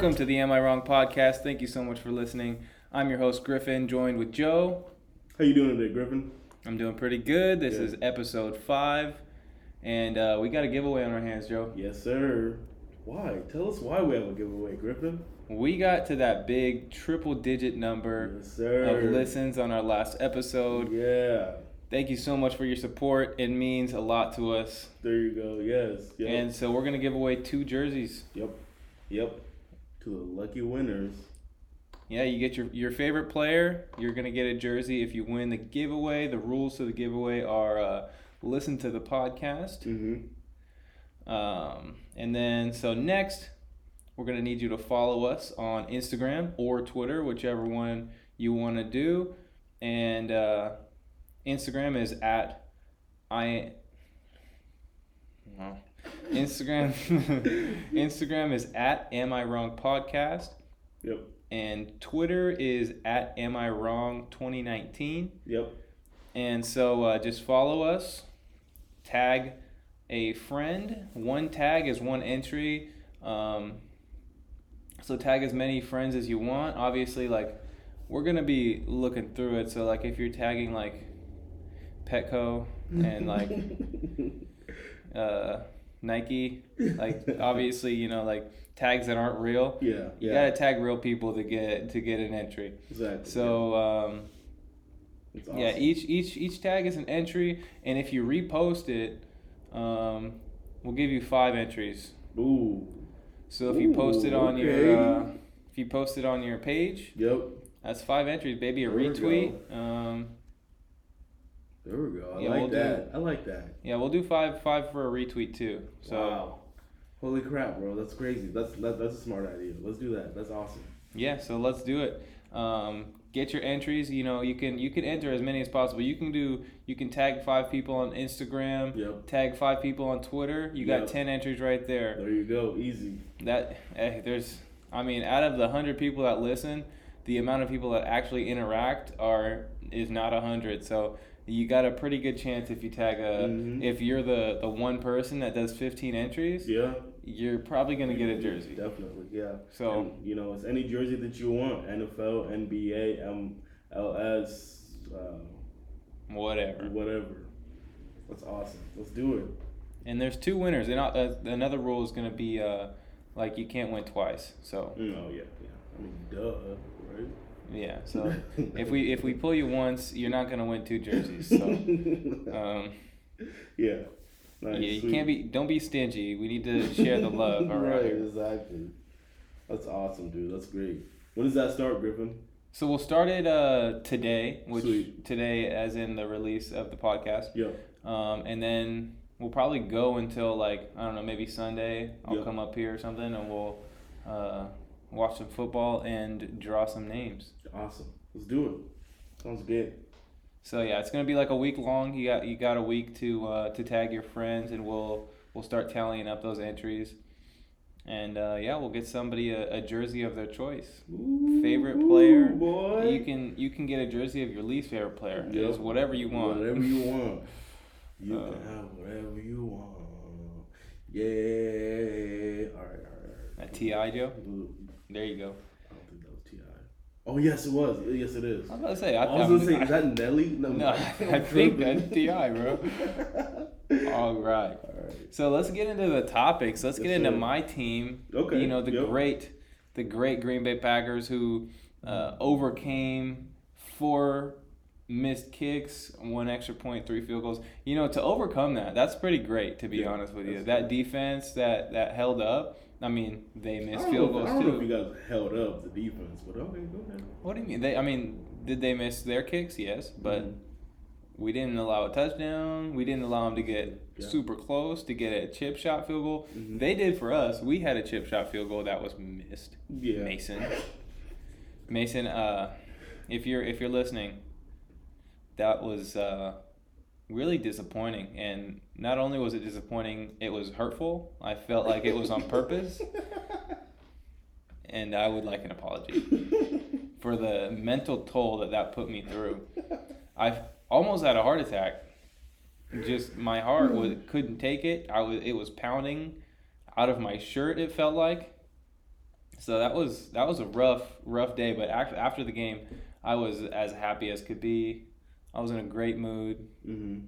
Welcome to the Am I Wrong podcast. Thank you so much for listening. I'm your host Griffin, joined with Joe. How you doing today, Griffin? I'm doing pretty good. This Good. is episode five, and uh, we got a giveaway on our hands, Joe. Yes, sir. Why? Tell us why we have a giveaway, Griffin. We got to that big triple-digit number Yes, of listens on our last episode. Yeah. Thank you so much for your support. It means a lot to us. There you go. Yes. Yep. And so we're gonna give away two jerseys. yep. Yep. To the lucky winners. Yeah, you get your your favorite player. You're gonna get a jersey if you win the giveaway. The rules to the giveaway are uh, listen to the podcast. Mm-hmm. Um, and then so next, we're gonna need you to follow us on Instagram or Twitter, whichever one you want to do. And uh, Instagram is at I. No. Instagram Instagram is at Am I Wrong Podcast. Yep. And Twitter is at Am I Wrong 2019. Yep. And so uh, just follow us, tag a friend. One tag is one entry. Um, so tag as many friends as you want. Obviously, like we're gonna be looking through it. So like if you're tagging like Petco and like uh, Nike, like obviously you know like tags that aren't real. yeah. You Yeah. gotta tag real people to get to get an entry. exactly. So. Um, It's yeah, each each each tag is an entry, and if you repost it, um, we'll give you five entries. Ooh. So if you post it Ooh, on your uh, if you post it on your page, Yep. that's five entries, baby. A There we retweet. Um, There we go. I Yeah, like we'll do- that. I like that. yeah, we'll do five five for a retweet too. So wow. Holy crap, bro. That's crazy. That's that, that's a smart idea. Let's do that. That's awesome. yeah, so let's do it. Um, get your entries. You know, you can you can enter as many as possible. You can do you can tag five people on Instagram. Yep. Tag five people on Twitter. You got ten entries right there. There you go. Easy. that eh, there's i mean out of the 100 people that listen the amount of people that actually interact are is not a 100 so you got a pretty good chance if you tag a Mhm. if you're the the one person that does 15 entries Yeah. you're probably going to get a jersey Definitely, yeah. so And, you know, it's any jersey that you want NFL, NBA, MLS, uh, whatever whatever. That's awesome. Let's do it. and there's two winners and uh, another rule is going to be uh like you can't win twice so No, yeah, yeah. I mean, duh? Yeah so if we if we pull you once you're not going to win two jerseys so um yeah. Nice, yeah, you sweet. can't be. Don't be stingy. We need to share the love around right, exactly. That's awesome, dude. That's great. When does that start, Griffin? So we'll start it uh, today, which Sweet. today, as in the release of the podcast, Yeah. um, and then we'll probably go until like I don't know, maybe Sunday. I'll come up here or something, and we'll uh, watch some football and draw some names. Awesome. Let's do it. Sounds good. So yeah, it's gonna be like a week long. You got you got a week to uh, to tag your friends, and we'll we'll start tallying up those entries. And uh, yeah, we'll get somebody a, a jersey of their choice. Favorite Ooh, player, boy. You can you can get a jersey of your least favorite player. Yep. It's whatever you want. Whatever you want. You Uh, can have whatever you want. Yeah. All right, all right, all right. That Ti Joe. There you go. I don't think that was Ti. Oh yes, it was. Yes, it is. I was to say. I, I was gonna say, I- is that Nelly? no, no I think that's Ti, bro. All right. All right. So let's get into the topics. Let's Yes, get into sir. my team. Okay, You know the yep. great, the great Green Bay Packers who uh, overcame four missed kicks, one extra point, three field goals. You know to overcome that, that's pretty great. To be Yeah, honest with you, that defense that that held up. I mean, they missed field goals I don't know if you guys held up the defense, but okay, go ahead. What do you mean? They, I mean, did they miss their kicks? Yes, but Mhm. we didn't allow a touchdown. We didn't allow them to get Yeah. super close to get a chip shot field goal. Mhm. They did for us. We had a chip shot field goal that was missed. Yeah. Mason. Mason, uh, if you're if you're listening, that was uh, really disappointing. And not only was it disappointing, it was hurtful. I felt like it was on purpose, and I would like an apology for the mental toll that that put me through. I almost had a heart attack. Just my heart was couldn't take it. I was it was pounding out of my shirt. It felt like. So that was that was a rough rough day, but after after the game, I was as happy as could be. I was in a great mood, Mm-hmm.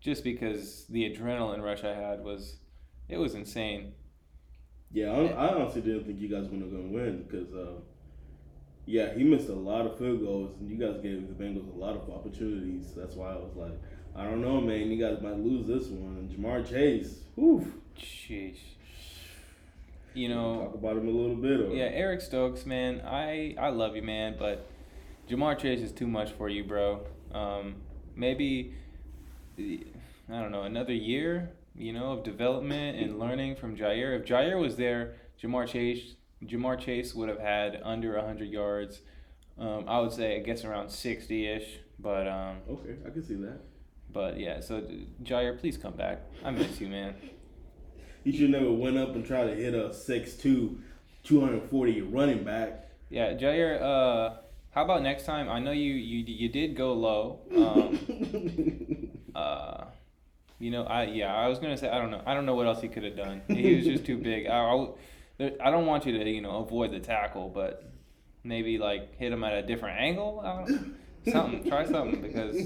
just because the adrenaline rush I had was, it was insane. Yeah, I, I honestly didn't think you guys were gonna win because, uh, yeah, he missed a lot of field goals, and you guys gave the Bengals a lot of opportunities. That's why I was like, I don't know, man. You guys might lose this one. Ja'Marr Chase, whew. Sheesh. You know, Talk about him a little bit. Or, yeah, Eric Stokes, man, I I love you, man, but Ja'Marr Chase is too much for you, bro. Um, maybe I don't know another year, you know, of development and learning from Jaire. If Jaire was there, Ja'Marr Chase Ja'Marr Chase would have had under hundred yards. Um, I would say I guess around sixty ish, but um, Okay, I can see that. but yeah. So Jaire, please come back. I miss you, man. You should never went up and tried to hit a 6'2", 240 running back. Yeah, Jaire. Uh, how about next time? I know you you you did go low. Um, uh, you know, I yeah, I was gonna say I don't know. I don't know what else he could have done. He was just too big. I, I, w- there- I don't want you to you know avoid the tackle, but maybe like hit him at a different angle. I don't, something. Try something because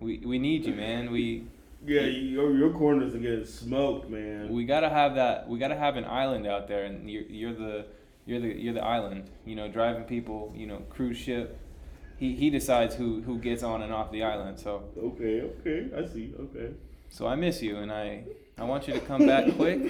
we we need you, man. We yeah, your your corners are getting smoked, man. we gotta have that. We gotta have an island out there, and you're you're the you're the you're the island. You know, driving people. You know, cruise ship. He he decides who who gets on and off the island. So Okay, okay, I see. Okay. so I miss you, and I I want you to come back quick.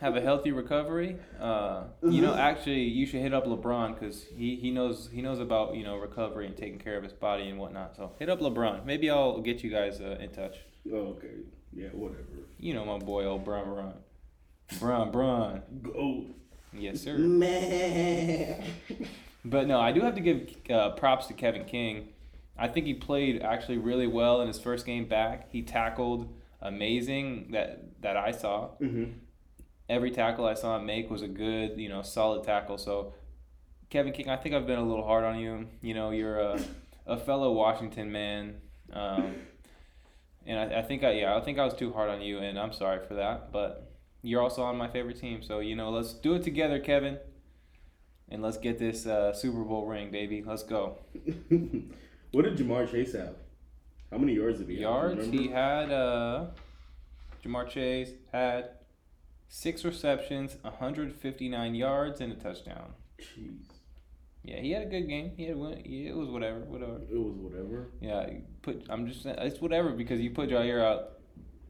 Have a healthy recovery. Uh, you know, actually, you should hit up LeBron because he, he knows he knows about you know recovery and taking care of his body and whatnot. So hit up LeBron. Maybe I'll get you guys uh, in touch. Oh, okay. Yeah, whatever. You know my boy, old Bron Bron. Bron Bron. Go. Yes, sir. Man. But no, I do have to give uh, props to Kevin King. I think he played actually really well in his first game back. He tackled amazing that that I saw. Mm-hmm. Every tackle I saw him make was a good, you know, solid tackle. So, Kevin King, I think I've been a little hard on you. You know, you're a, a fellow Washington man, um, and I, I think I yeah I think I was too hard on you, and I'm sorry for that. But you're also on my favorite team, so you know, let's do it together, Kevin, and let's get this uh, Super Bowl ring, baby. Let's go. what did Ja'Marr Chase have? How many yards did he Yards have? he had. Uh, Ja'Marr Chase had six receptions, 159 yards, and a touchdown. Jeez. Yeah, he had a good game. He had win- yeah, it was whatever, whatever. It was whatever. Yeah, put I'm just saying it's whatever because you put Jaire out,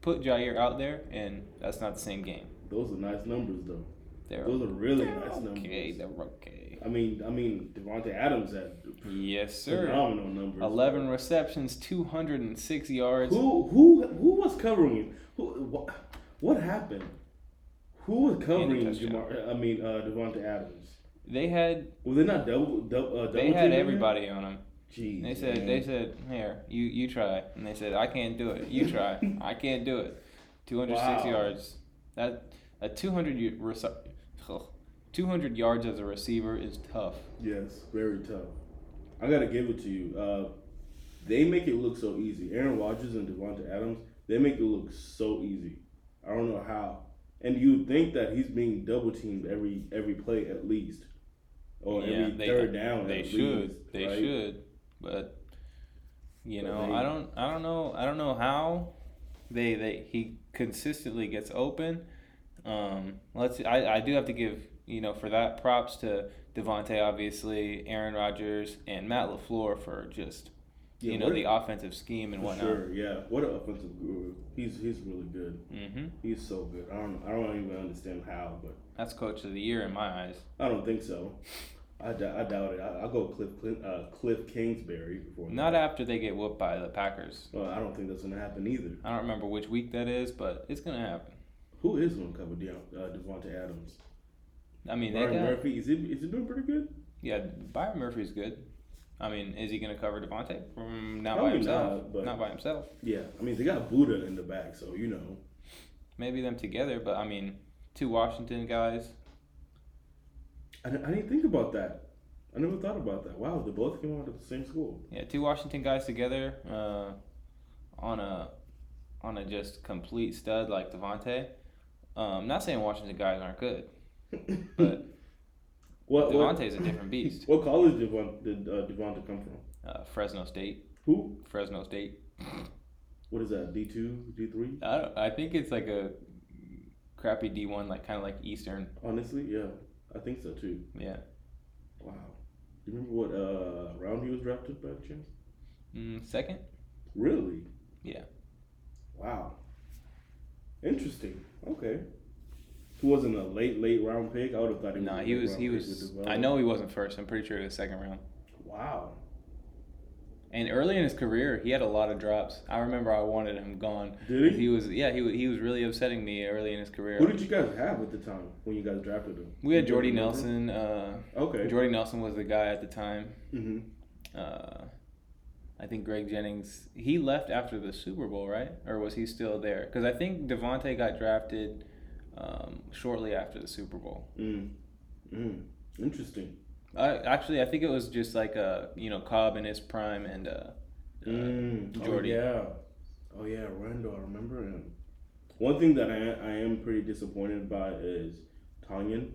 put Jaire out there, and that's not the same game. Those are nice numbers, though. They're Those are really nice numbers. okay. They're okay. I mean, I mean, Davante Adams had Yes, sir. phenomenal numbers. Eleven receptions, 206 yards. Who who who was covering him? Who what, what happened? Who was covering. Ja'Marr? I mean, uh, Davante Adams. They had Was they not double double? Uh, double they had teaming him? everybody on him. Jeez, They said man. they said here you you try, and they said I can't do it. You try. I can't do it. 206 Wow. yards. That a 200 y- rece- ugh, 200 yards as a receiver is tough. Yes, very tough. I gotta give it to you. Uh, they make it look so easy. Aaron Rodgers and Davante Adams, they make it look so easy. I don't know how. And you think that he's being double teamed every every play at least, or every they, third down. They at should. least, they right? should. But you But know, they- I don't. I don't know. I don't know how they they he consistently gets open. Um, let's. I, I do have to give you know for that props to Davante obviously, Aaron Rodgers, and Matt LaFleur for just Yeah, you know the offensive scheme and whatnot. sure, yeah. What an offensive guru. He's he's really good. hmm He's so good. I don't I don't even understand how, but That's coach of the year in my eyes. I don't think so. I, d- I doubt it. I, I'll go Cliff uh, Cliff Kingsbury before. Not that. after they get whooped by the Packers. Well, I don't think that's gonna happen either. I don't remember which week that is, but it's gonna happen. Who is gonna cover Deon, uh, Davante Adams? I mean, Byron got Murphy. Is he is he doing pretty good? yeah. Byron Murphy's good. I mean, is he gonna cover Davante? Mm, not by himself. not, not by himself. Yeah. I mean, they got Budda in the back, so you know. Maybe them together, but I mean, two Washington guys. I, I didn't think about that. I never thought about that. Wow, they both came out of the same school. Yeah, two Washington guys together uh, on a on a just complete stud like Davante. Um, not saying Washington guys aren't good, but What what, a different beast. what college did Devon, did uh, come from? Uh, Fresno State. Who? Fresno State. What is that? D two, D three? I don't, I think it's like a crappy D one, like kind of like Eastern. Honestly, yeah, I think so too. Yeah. Wow. Do you remember what uh, round he was drafted by chance? Mm, second. Really? Yeah. Wow. Interesting. Okay. He wasn't a late, late round pick. I would have thought he was. No, he was. He was. I know he wasn't first. I'm pretty sure he was second round. Wow. And early in his career, he had a lot of drops. I remember I wanted him gone. Did he? He was. Yeah. He he was really upsetting me early in his career. Who did you guys have at the time when you guys drafted him? we had Jordy? Nelson. Uh, Okay. Jordy Nelson was the guy at the time. hmm Uh, I think Greg Jennings. He left after the Super Bowl, right? Or was he still there? Because I think Davante got drafted um, shortly after the Super Bowl. Mm. Mm. Interesting. I, actually, I think it was just like uh, you know Cobb in his prime and uh, uh, Mm. Jordy. Oh yeah. Oh yeah, Randall. I remember him. One thing that I, I am pretty disappointed by is Tanyan.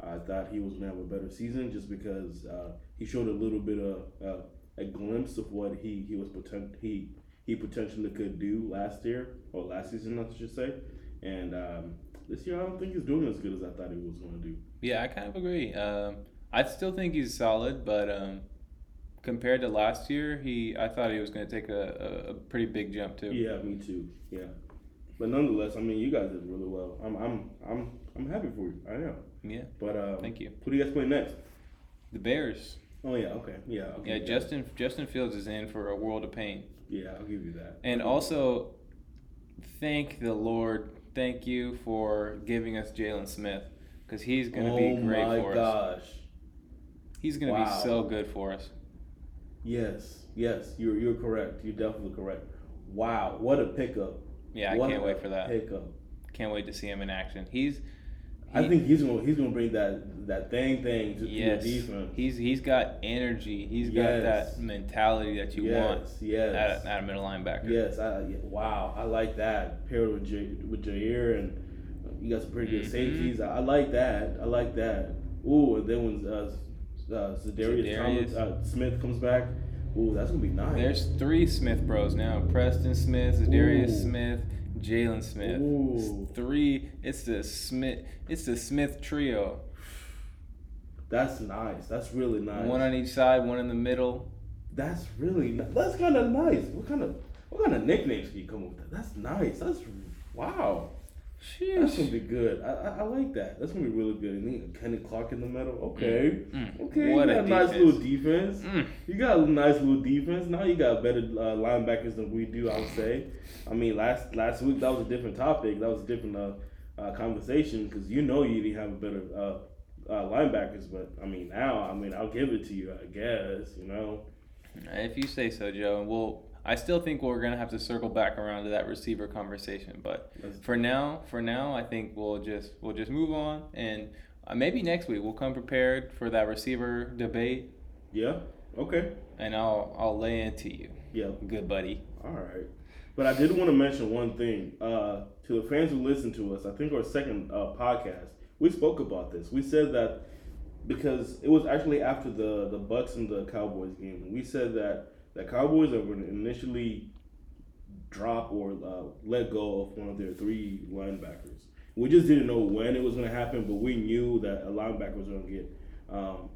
I thought he was gonna have a better season just because uh, he showed a little bit of uh, a glimpse of what he he was potent he he potentially could do last year or last season, I should say. And um, this year, I don't think he's doing as good as I thought he was gonna do. Yeah, I kind of agree. Um, I still think he's solid, but um, compared to last year, he I thought he was going to take a, a, a pretty big jump too. Yeah, me too. Yeah, but nonetheless, I mean, you guys did really well. I'm I'm I'm I'm happy for you. I am. Yeah, But um, thank you. Who do you guys play next? The Bears. Oh yeah, okay, yeah, I'll Yeah. Justin Justin Fields is in for a world of pain, Yeah, I'll give you that. and also thank the Lord, thank you for giving us Jaylon Smith because he's going to oh be great for us. He's going to Wow. be so good for us. Yes, yes, you're you're correct. You're definitely correct. Wow, what a pickup! Yeah, I What can't wait for that. Pickup. Can't wait to see him in action. He's I think he's gonna he's gonna bring that that thing thing to, Yes, the defense. he's he's got energy. He's got Yes. that mentality that you want yes, yes, at, at a middle linebacker. yes. I, yeah, wow, I like that paired with J, with Jaire and you got some pretty good Mhm. safeties. I, I like that. I like that. Ooh, and then when uh, uh, Za'Darius, Za'Darius. Thomas, uh, Smith comes back, ooh, that's gonna be nice. There's three Smith Bros now: Preston Smith, Darius Ooh. Smith, Jaylon Smith. Ooh. It's three. It's the Smith. It's the Smith trio. That's nice. That's really nice. One on each side, one in the middle. That's really ni- that's kind of nice. What kind of what kind of nicknames can you come up with? That's nice. That's wow. That's gonna be good. I, I, I like that. That's gonna be really good. And then Kenny Clark in the middle. Okay. Mm. Okay. What you a got a nice defense. little defense. Mm. You got a nice little defense. Now you got better uh, linebackers than we do. I would say. I mean, last last week that was a different topic. That was a different uh, uh, conversation because you know you didn't have better uh, uh, linebackers. But I mean, now I mean, I'll give it to you. I guess you know. If you say so, Joe, and we'll. I still think we're gonna have to circle back around to that receiver conversation, but for now, for now, I think we'll just we'll just move on, and uh, maybe next week we'll come prepared for that receiver debate, Yeah. Okay. and I'll I'll lay into you, Yeah. good buddy. All right. But I did want to mention one thing uh, to the fans who listen to us. I think our second uh, podcast, we spoke about this. We said that because it was actually after the the Bucs and the Cowboys game. We said that the Cowboys are going to initially drop or uh, let go of one of their three linebackers. We just didn't know when it was going to happen, but we knew that a linebacker was going to get um,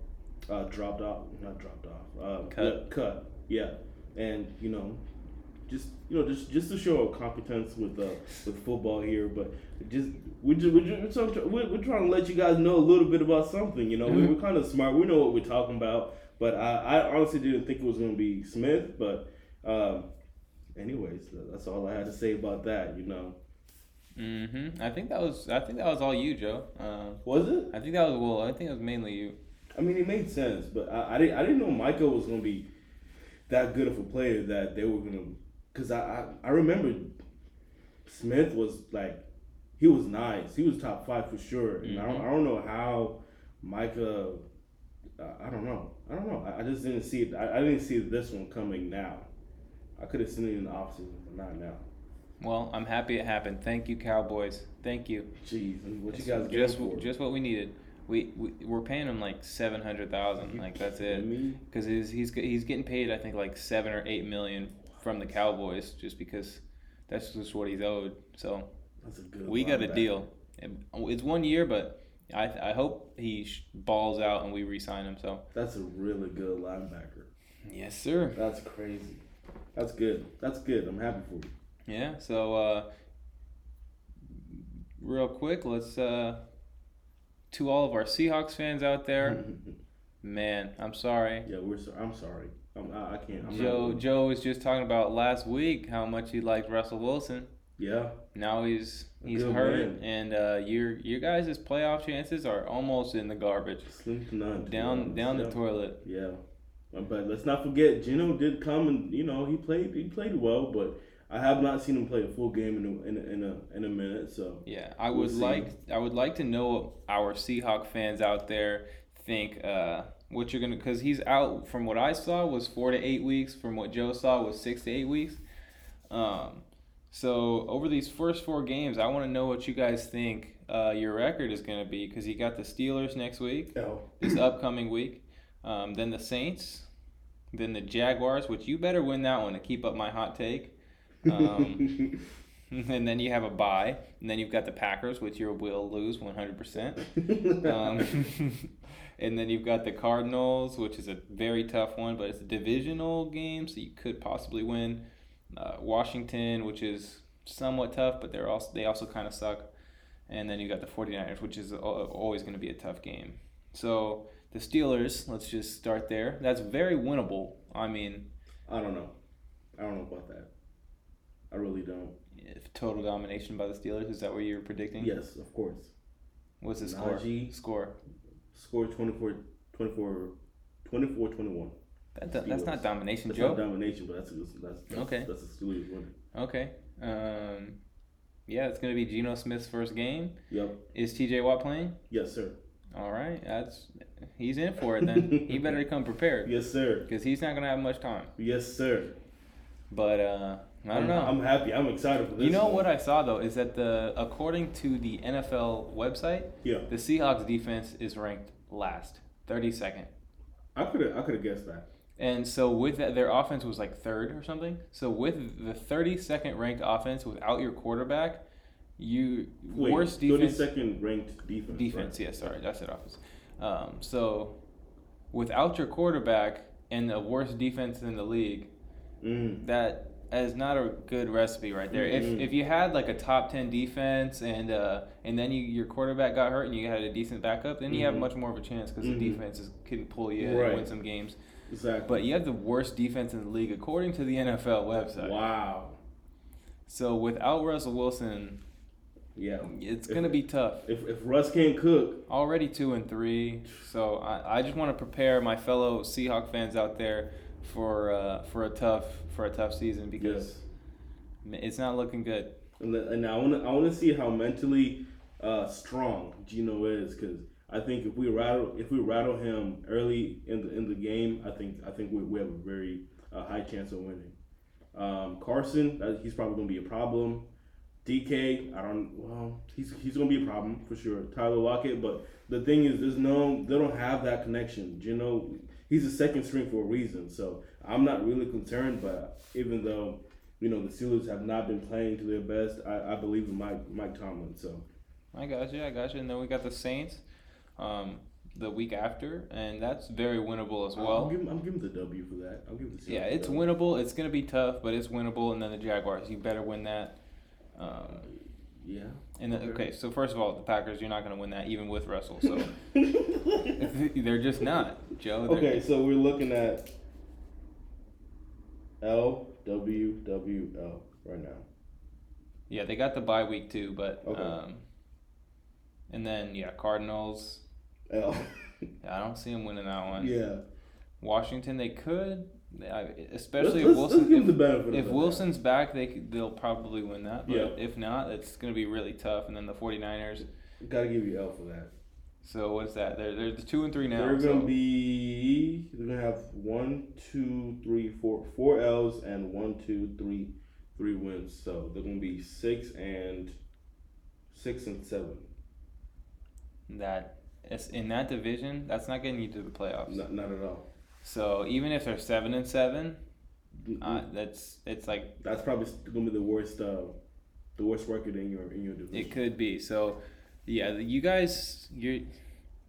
uh, dropped off, not dropped off, uh, Cut. Yeah, and you know, just you know, just just to show our competence with uh, with football here, but just we just we're, just, we're, trying- we're, we're trying to let you guys know a little bit about something. You know, we, we're kind of smart. We know what we're talking about. But I, I honestly didn't think it was going to be Smith. But um, anyways, that's all I had to say about that. You know, Mm-hmm. I think that was I think that was all you, Joe. Uh, was it? I think that was well. I think it was mainly you. I mean, it made sense, but I, I didn't I didn't know Micah was going to be that good of a player that they were going to. Because I, I I remember Smith was like he was nice. He was top five for sure. And I, don't, I don't know how Micah. I, I don't know. I don't know. I, I just didn't see it. I, I didn't see this one coming now. I could have seen it in the offseason, but not now. Well, I'm happy it happened. Thank you, Cowboys. Thank you. Jeez, what you guys get just for? just what we needed. We, we we're paying him like seven hundred thousand. Like that's it. Because he's he's he's getting paid I think like seven or eight million from the Cowboys just because that's just what he's owed. So that's a good. we got a linebacker. deal. It- oh, It's one year, but I I hope he balls out and we re-sign him. So That's a really good linebacker. yes, sir. That's crazy. That's good. That's good. I'm happy for you. Yeah. So uh, real quick, let's uh, to all of our Seahawks fans out there, man, I'm sorry. yeah, we're. So, I'm sorry. I'm, I, I can't. I'm Joe Joe was just talking about last week how much he liked Russell Wilson. Yeah. Now he's he's hurt, man. and uh, your your guys' playoff chances are almost in the garbage, Slim to none. down down yeah. the toilet. Yeah. Uh, But let's not forget, Geno did come and you know he played he played well, but I have not seen him play a full game in a in a in a, in a minute. So Yeah, I We'll would see. like I would like to know what our Seahawk fans out there think uh, what you're gonna because he's out from what I saw was four to eight weeks. From what Joe saw was six to eight weeks. Um, so over these first four games, I want to know what you guys think uh, your record is gonna be because you got the Steelers next week, oh. this upcoming week, um, then the Saints, then the Jaguars, which you better win that one to keep up my hot take. Um, and then you have a bye, and then you've got the Packers, which you will lose 100%. Um, and then you've got the Cardinals, which is a very tough one, but it's a divisional game, so you could possibly win. Uh, Washington, which is somewhat tough, but they're also they also kind of suck. And then you got the 49ers, which is always going to be a tough game. So the Steelers, let's just start there. That's very winnable. I mean, I don't know. I don't know about that. I really don't. if total domination by the Steelers, is that what you're predicting? Yes, of course. What's the score? Najee. Score. Score 24, 24, 24 21. That, that, that's not domination, That's Joe. not domination, but that's that's that's, Okay. That's a Steelers winning. Okay. Um, yeah, it's gonna be Geno Smith's first game. Yep. Is T.J. Watt playing? Yes, sir. All right, that's he's in for it then. he better come prepared Yes, sir. because he's not gonna have much time. Yes, sir. But uh, I don't know. I'm happy. I'm excited for this. you know one. what I saw though is that the according to the NFL website, Yeah, the Seahawks defense is ranked last, thirty second. I could. I could have guessed that. And so with that, their offense was like third or something. So with the 32nd ranked offense without your quarterback, you Wait, worst defense. second ranked defense. Defense, yeah, sorry, that's it, offense. Um, so without your quarterback and the worst defense in the league, Mm. that is not a good recipe right there. Mhm. If if you had like a top ten defense and uh and then you your quarterback got hurt and you had a decent backup, then you have Mhm. much more of a chance because Mhm. the defense is, can pull you in Right. and win some games. Exactly. But you have the worst defense in the league according to the NFL website. wow. So without Russell Wilson, Yeah. it's If- gonna be tough. If if Russ can't cook, Already two and three. So I, I just want to prepare my fellow Seahawk fans out there for uh, for a tough for a tough season because yes. it's not looking good. And, and I want to I want to see how mentally uh, strong Geno is because I think if we rattle if we rattle him early in the in the game, I think I think we, we have a very uh, high chance of winning. Um, Carson, uh, he's probably gonna be a problem. DK, I don't. Well, he's he's gonna be a problem for sure. Tyler Lockett, but the thing is, there's no they don't have that connection. You know, he's a second string for a reason. So I'm not really concerned. But even though you know the Steelers have not been playing to their best, I, I believe in Mike Mike Tomlin. So I got you. I got you. And then we got the Saints, um, the week after, and that's very winnable as I'll well. I'm giving the W for that. I'll give the Steelers Yeah, it's W. winnable. It's gonna be tough, but it's winnable. And then the Jaguars, you better win that. Um, Yeah. and then, Okay. okay, so first of all, the Packers, you're not gonna win that even with Russell. So they're just not, Joe. Okay, so we're looking at L W W L right now. Yeah, they got the bye week too, but Okay. um, and then yeah, Cardinals. L. I don't see them winning that one. yeah. Washington, they could, especially let's, if let's, Wilson. let's give if- the benefit of If Wilson's back, they could, they'll probably win that. But Yeah. if not, it's going to be really tough. And then the 49ers. gotta give you L for that. So what's that? They're they're the two and three now. they're gonna so- be they're gonna have one, two, three, four, four L's and one, two, three, three wins. So they're gonna be six and six and seven. that it's in that division, that's not getting you to the playoffs. Not, not at all. So even if they're seven and seven, uh, that's it's like That's probably gonna be the worst, uh, the worst record in your in your division. it could be. So yeah, you guys, you're,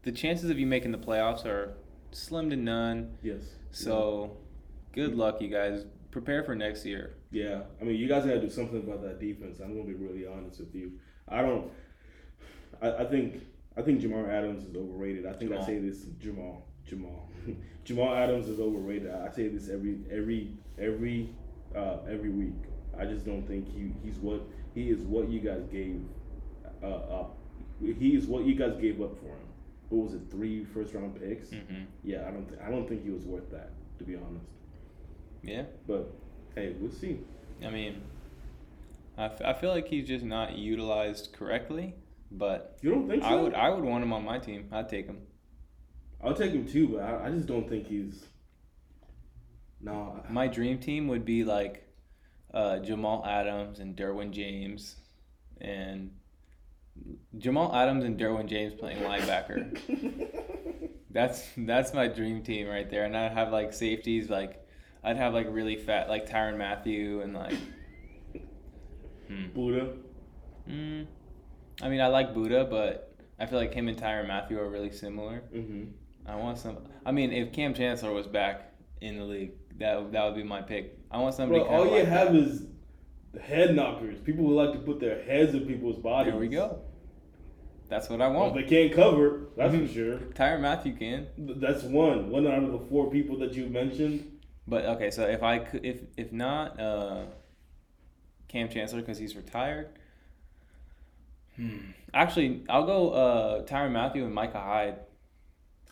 the chances of you making the playoffs are slim to none. Yes. So good luck, you guys. Prepare for next year. Yeah, I mean, you guys gotta do something about that defense. I'm gonna be really honest with you. I don't. I, I think I think Jamal Adams is overrated. I think I say this Jamal Jamal Jamal Adams is overrated. I say this every every every uh, every week. I just don't think he he's what he is what you guys gave uh, up. He is what you guys gave up for him. What was it? Three first round picks. Mm-hmm. Yeah, I don't th- I don't think he was worth that to be honest. Yeah, But hey, we'll see. I mean, I, f- I feel like he's just not utilized correctly. But You don't think so? I would I would want him on my team. I'd take him. I'll take him too, but I, I just don't think he's. No, My dream team would be like uh, Jamal Adams and Derwin James, and Jamal Adams and Derwin James playing linebacker. That's that's my dream team right there, and I'd have like safeties like I'd have like really fat like Tyrann Mathieu and like. Hmm. Budda. Mm, I mean, I like Budda, but I feel like him and Tyrann Mathieu are really similar. Mm-hmm. I want some. I mean, if Kam Chancellor was back in the league, that that would be my pick. I want somebody. Bro, all you like have that. is head knockers. People would like to put their heads in people's bodies. There we go. That's what I Well, want. they can't cover. That's Mhm. for sure. Tyrann Mathieu can, That's one. One out of the four people that you mentioned. but okay. So if I could, if if not, uh, Kam Chancellor because he's retired. Hmm. Actually, I'll go uh, Tyrann Mathieu and Micah Hyde.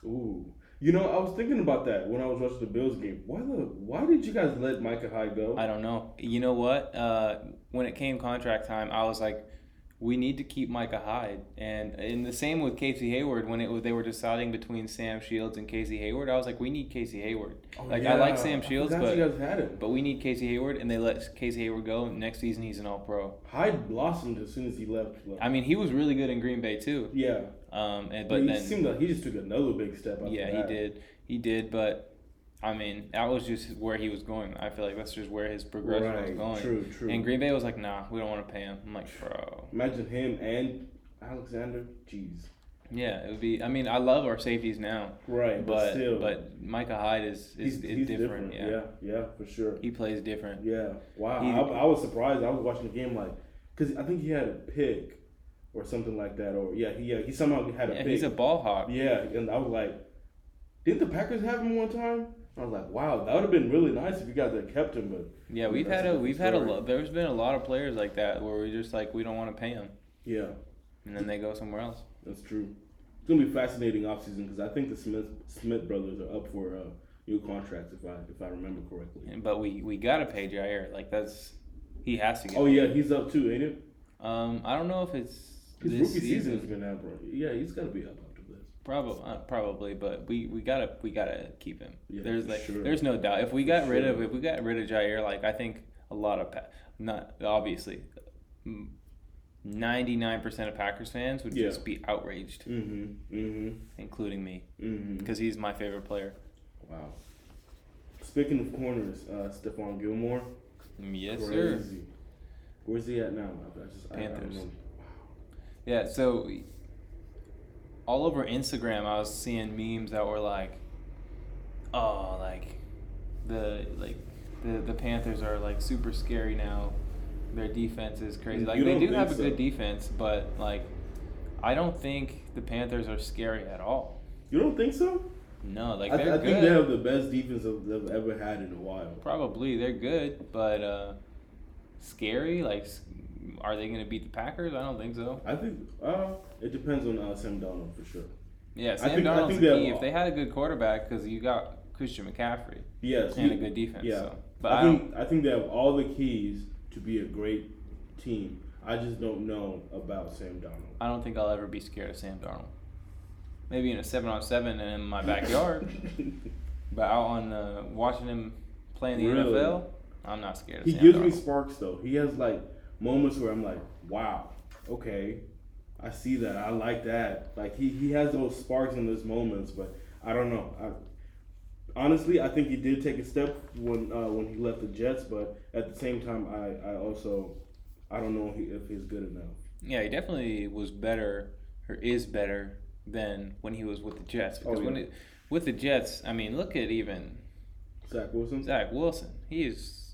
Ooh. You know, I was thinking about that when I was watching the Bills game. Why the? Why did you guys let Micah Hyde go? I don't know. You know what? Uh, when it came contract time, I was like, we need to keep Micah Hyde. And in the same with Casey Hayward, when it was they were deciding between Sam Shields and Casey Hayward, I was like, we need Casey Hayward. Oh, like I like. Sam Shields, but you guys had him. but we need Casey Hayward, and they let Casey Hayward go. Next season, he's an All Pro. Hyde blossomed as soon as he left. I mean, he was really good in Green Bay too. yeah, Um, and but he then seemed like he just took another big step. Yeah, he did, he did, but. I mean, that was just where he was going. I feel like that's just where his progression was going. True. True. And Green Bay was like, nah, we don't want to pay him. I'm like, bro. Imagine him and Alexander. Jeez. Yeah, it would be. I mean, I love our safeties now, Right, but, but still, but Micah Hyde is is, he's, is he's different. different. Yeah. yeah, yeah, for sure. he plays different. Yeah, wow. He- I, I was surprised. I was watching the game like, cause I think he had a pick or something like that, or yeah, he yeah, he somehow had a Yeah, pick. he's a ball hawk. yeah, and I was like, didn't the Packers have him one time? I was like, wow, that would have been really nice if you guys had kept him, but Yeah, we've had a we've had a story. lot. There's been a lot of players like that where we just like we don't want to pay them, yeah, and then they go somewhere else. that's true. It's gonna be fascinating offseason because I think the Smith Smith brothers are up for uh, new contracts if I if I remember correctly. And- But we we gotta pay Jaire. Like that's he has to get. Oh paid. yeah, he's up too, ain't it? Um, I don't know if it's His this rookie season. season's gonna happen. Yeah, he's gotta be up. Probably, uh, probably, but we, we gotta we gotta keep him. Yeah, there's like sure. there's no doubt. If we For got rid of if we got rid of Jaire, like I think a lot of pa- not obviously, ninety nine percent of Packers fans would Yeah. just be outraged, Mm-hmm. Mm-hmm. including me, Mm-hmm. because he's my favorite player. Wow. Speaking of corners, uh, Stephon Gilmore. Mm, Yes, sir. Where's he at now? I just I- I Panthers. know. Yeah, so all over Instagram, I was seeing memes that were like, "Oh, like the like the the Panthers are like super scary now. Their defense is crazy. You Like they don't do have a good defense, but like I don't think the Panthers are scary at all. You don't think so? No, like I, they're I good. think they have the best defense they've ever had in a while. Probably they're good, but uh, scary. Like, are they going to beat the Packers? I don't think so. I think uh, it depends on uh, Sam Darnold for sure. Yeah, I Sam think- I think the key. have- If they had a good quarterback, because you got Christian McCaffrey Yes, and he- a good defense. yeah. So. But I I, think I think they have all the keys to be a great team. I just don't know about Sam Darnold. I don't think I'll ever be scared of Sam Darnold. Maybe in a seven on seven and in my backyard, but out on uh, watching him play in the Really? NFL, I'm not scared of he Sam gives Darnold. me sparks though. He has like moments where I'm like, wow, okay. I see that. I like that. Like he, he has those sparks in those moments, but I don't know. I, honestly, I think he did take a step when uh, when he left the Jets, but at the same time, I, I also I don't know if he's good enough. Yeah, he definitely was better or is better than when he was with the Jets. Because Oh, yeah. when it, with the Jets, I mean, look at even Zach Wilson. Zach Wilson. He is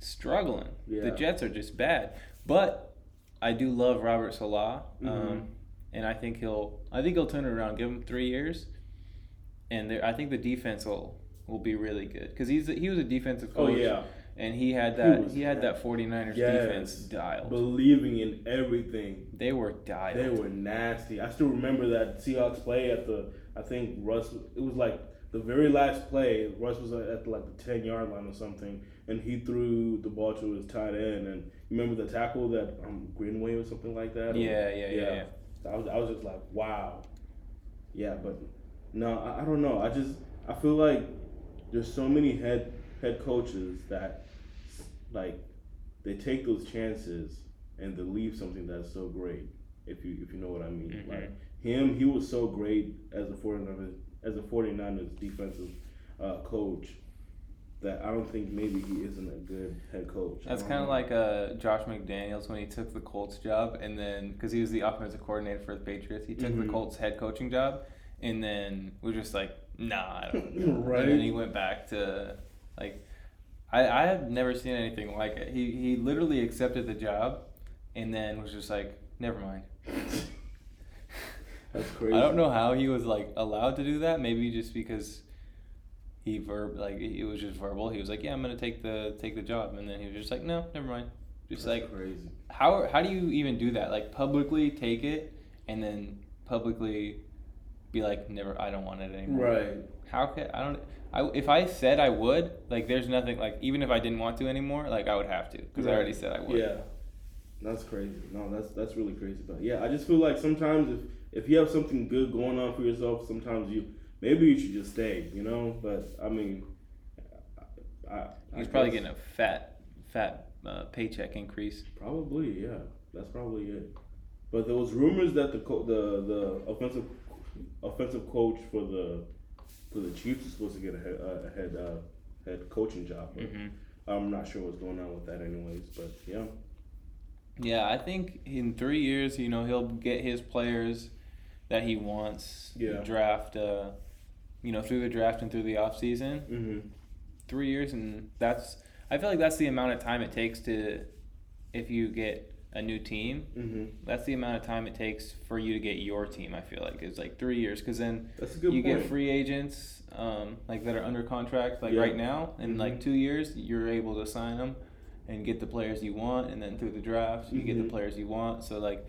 struggling. Yeah. The Jets are just bad. But I do love Robert Saleh, um, Mhm. and I think he'll. I think he'll turn it around. Give him three years, and there, I think the defense will will be really good because he's a, he was a defensive Oh coach. yeah, And he had that was- he, had that 49ers Yes. defense dialed. believing in everything. they were dialed. They were nasty. I still remember that Seahawks play at the. I think Russ. It was like the very last play. Russ was at like the ten yard line or something, and he threw the ball to his tight end. And remember the tackle that um, Greenway or something like that. Or- Yeah, yeah, yeah, yeah. I was, I was just like, wow. Yeah, but no, I, I don't know. I just I feel like there's so many head head coaches that like they take those chances and they leave something that's so great. If you if you know what I mean. Mhm. Like him, he was so great as a 49ers as a 49ers defensive uh, coach that I don't think maybe he isn't a good head coach. That's kind of like uh, Josh McDaniels when he took the Colts job, and then because he was the offensive coordinator for the Patriots, he took Mhm. the Colts head coaching job, and then was just like, nah, I don't. know. Right. And then he went back to like, I I have never seen anything like it. He he literally accepted the job, and then was just like, never mind. That's crazy. I don't know how he was like allowed to do that. Maybe just because he verb like it was just verbal. He was like, "Yeah, I'm gonna take the take the job," and then he was just like, "No, never mind." Just That's like crazy. how how do you even do that? Like publicly take it and then publicly be like, "Never, I don't want it anymore." Right. How could I don't. I, if I said I would, like, there's nothing like even if I didn't want to anymore, like I would have to because I already said I would. Yeah, that's crazy. No, that's that's really crazy. But yeah, I just feel like sometimes if if you have something good going on for yourself, sometimes you maybe you should just stay. You know, but I mean, I, I He's probably getting a fat fat uh, paycheck increase. probably yeah. That's probably it. But there was rumors that the co- the the offensive offensive coach for the for the Chiefs is supposed to get a head a head uh, head coaching job. But hmm I'm not sure what's going on with that, anyways. But yeah. Yeah, I think in three years, you know, he'll get his players that he wants. Yeah. Draft, uh, you know, through the draft and through the off season. Mm-hmm. Three years, and that's. I feel like that's the amount of time it takes to, if you get a new team, Mm-hmm. that's the amount of time it takes for you to get your team. I feel like it's like three years, because then That's a good you point. get free agents, um, like that are under contract, like Yeah. right now. In like Mhm. two years, you're able to sign them and get the players you want, and then through the draft, you get the Mhm. players you want. So like,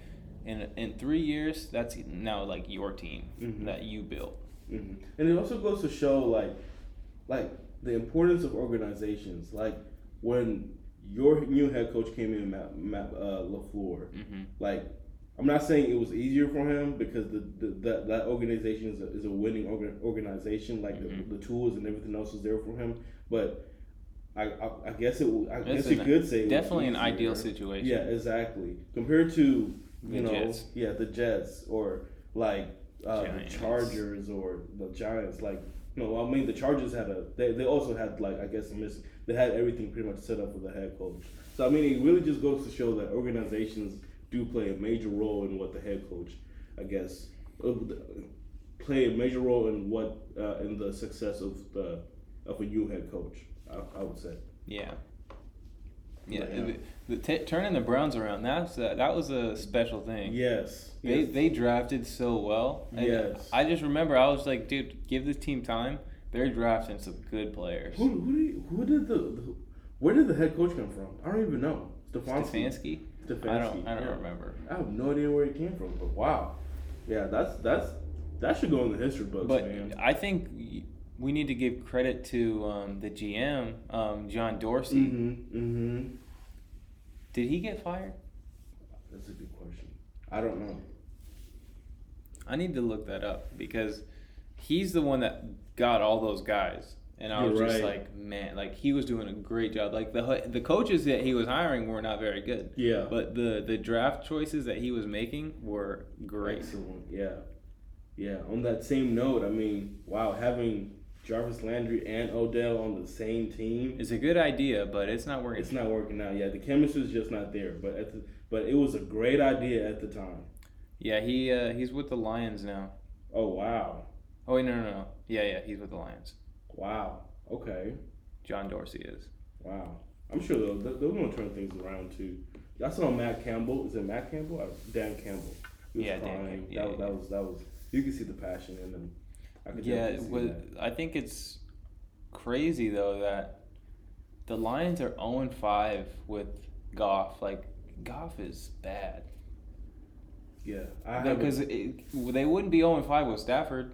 in in three years, that's now like your team Mhm. that you built. Hmm And it also goes to show like, like the importance of organizations. Like when your new head coach came in, Matt, Matt uh, LaFleur. Mm-hmm. Like, I'm not saying it was easier for him because the, the that, that organization is a, is a winning orga- organization. Like Mhm. the, the tools and everything else was there for him. But I I, I guess it I It's guess you could say Definitely an ideal situation. Yeah, exactly. Compared to you The know, Jets. yeah, the Jets or like uh, the Chargers or the Giants. Like, no, I mean the Chargers had a they, they also had like I guess a miss. They had everything pretty much set up for the head coach. So I mean, it really just goes to show that organizations do play a major role in what the head coach, I guess, uh, play a major role in what uh, in the success of the of a new head coach. I, I would say. Yeah. Yeah, yeah. the, the t- turning the Browns around that's uh, that was a special thing. Yes. They yes. they drafted so well. And Yes. I just remember I was like, dude, give this team time. They're drafting some good players. Who who did, who did the, the where did the head coach come from? I don't even know. Stefanski. Stefanski? I don't I don't yeah. remember. I have no idea where he came from, but wow, yeah, that's that's that should go in the history books, But man. I think we need to give credit to um, the GM, um, John Dorsey. Mm-hmm. Mm-hmm. Did he get fired? That's a good question. I don't know. I need to look that up because he's the one that got all those guys. and I You're was just right. like, man, like he was doing a great job. Like the the coaches that he was hiring were not very good, Yeah. but the the draft choices that he was making were great. Excellent. Yeah. Yeah. On that same note, I mean, wow, having Jarvis Landry and Odell on the same team, It's a good idea, but it's not working. it's not working out. Yeah, the chemistry's just not there. But at the, but it was a great idea at the time. Yeah, he uh, he's with the Lions now. Oh wow, Oh wait, no, no, no. Yeah, yeah, he's with the Lions. wow. Okay, John Dorsey is. wow. I'm sure they'll they're going to turn things around too. I saw Matt Campbell. Is it Matt Campbell? Or Dan Campbell. Yeah, Dan crying. Campbell. that Yeah, was yeah. that was that was. You can see the passion in him. I could Yeah, definitely was, that. I think it's crazy though that the Lions are 0 5 with Goff. Like Goff is bad Yeah, because they wouldn't be 0 5 with Stafford.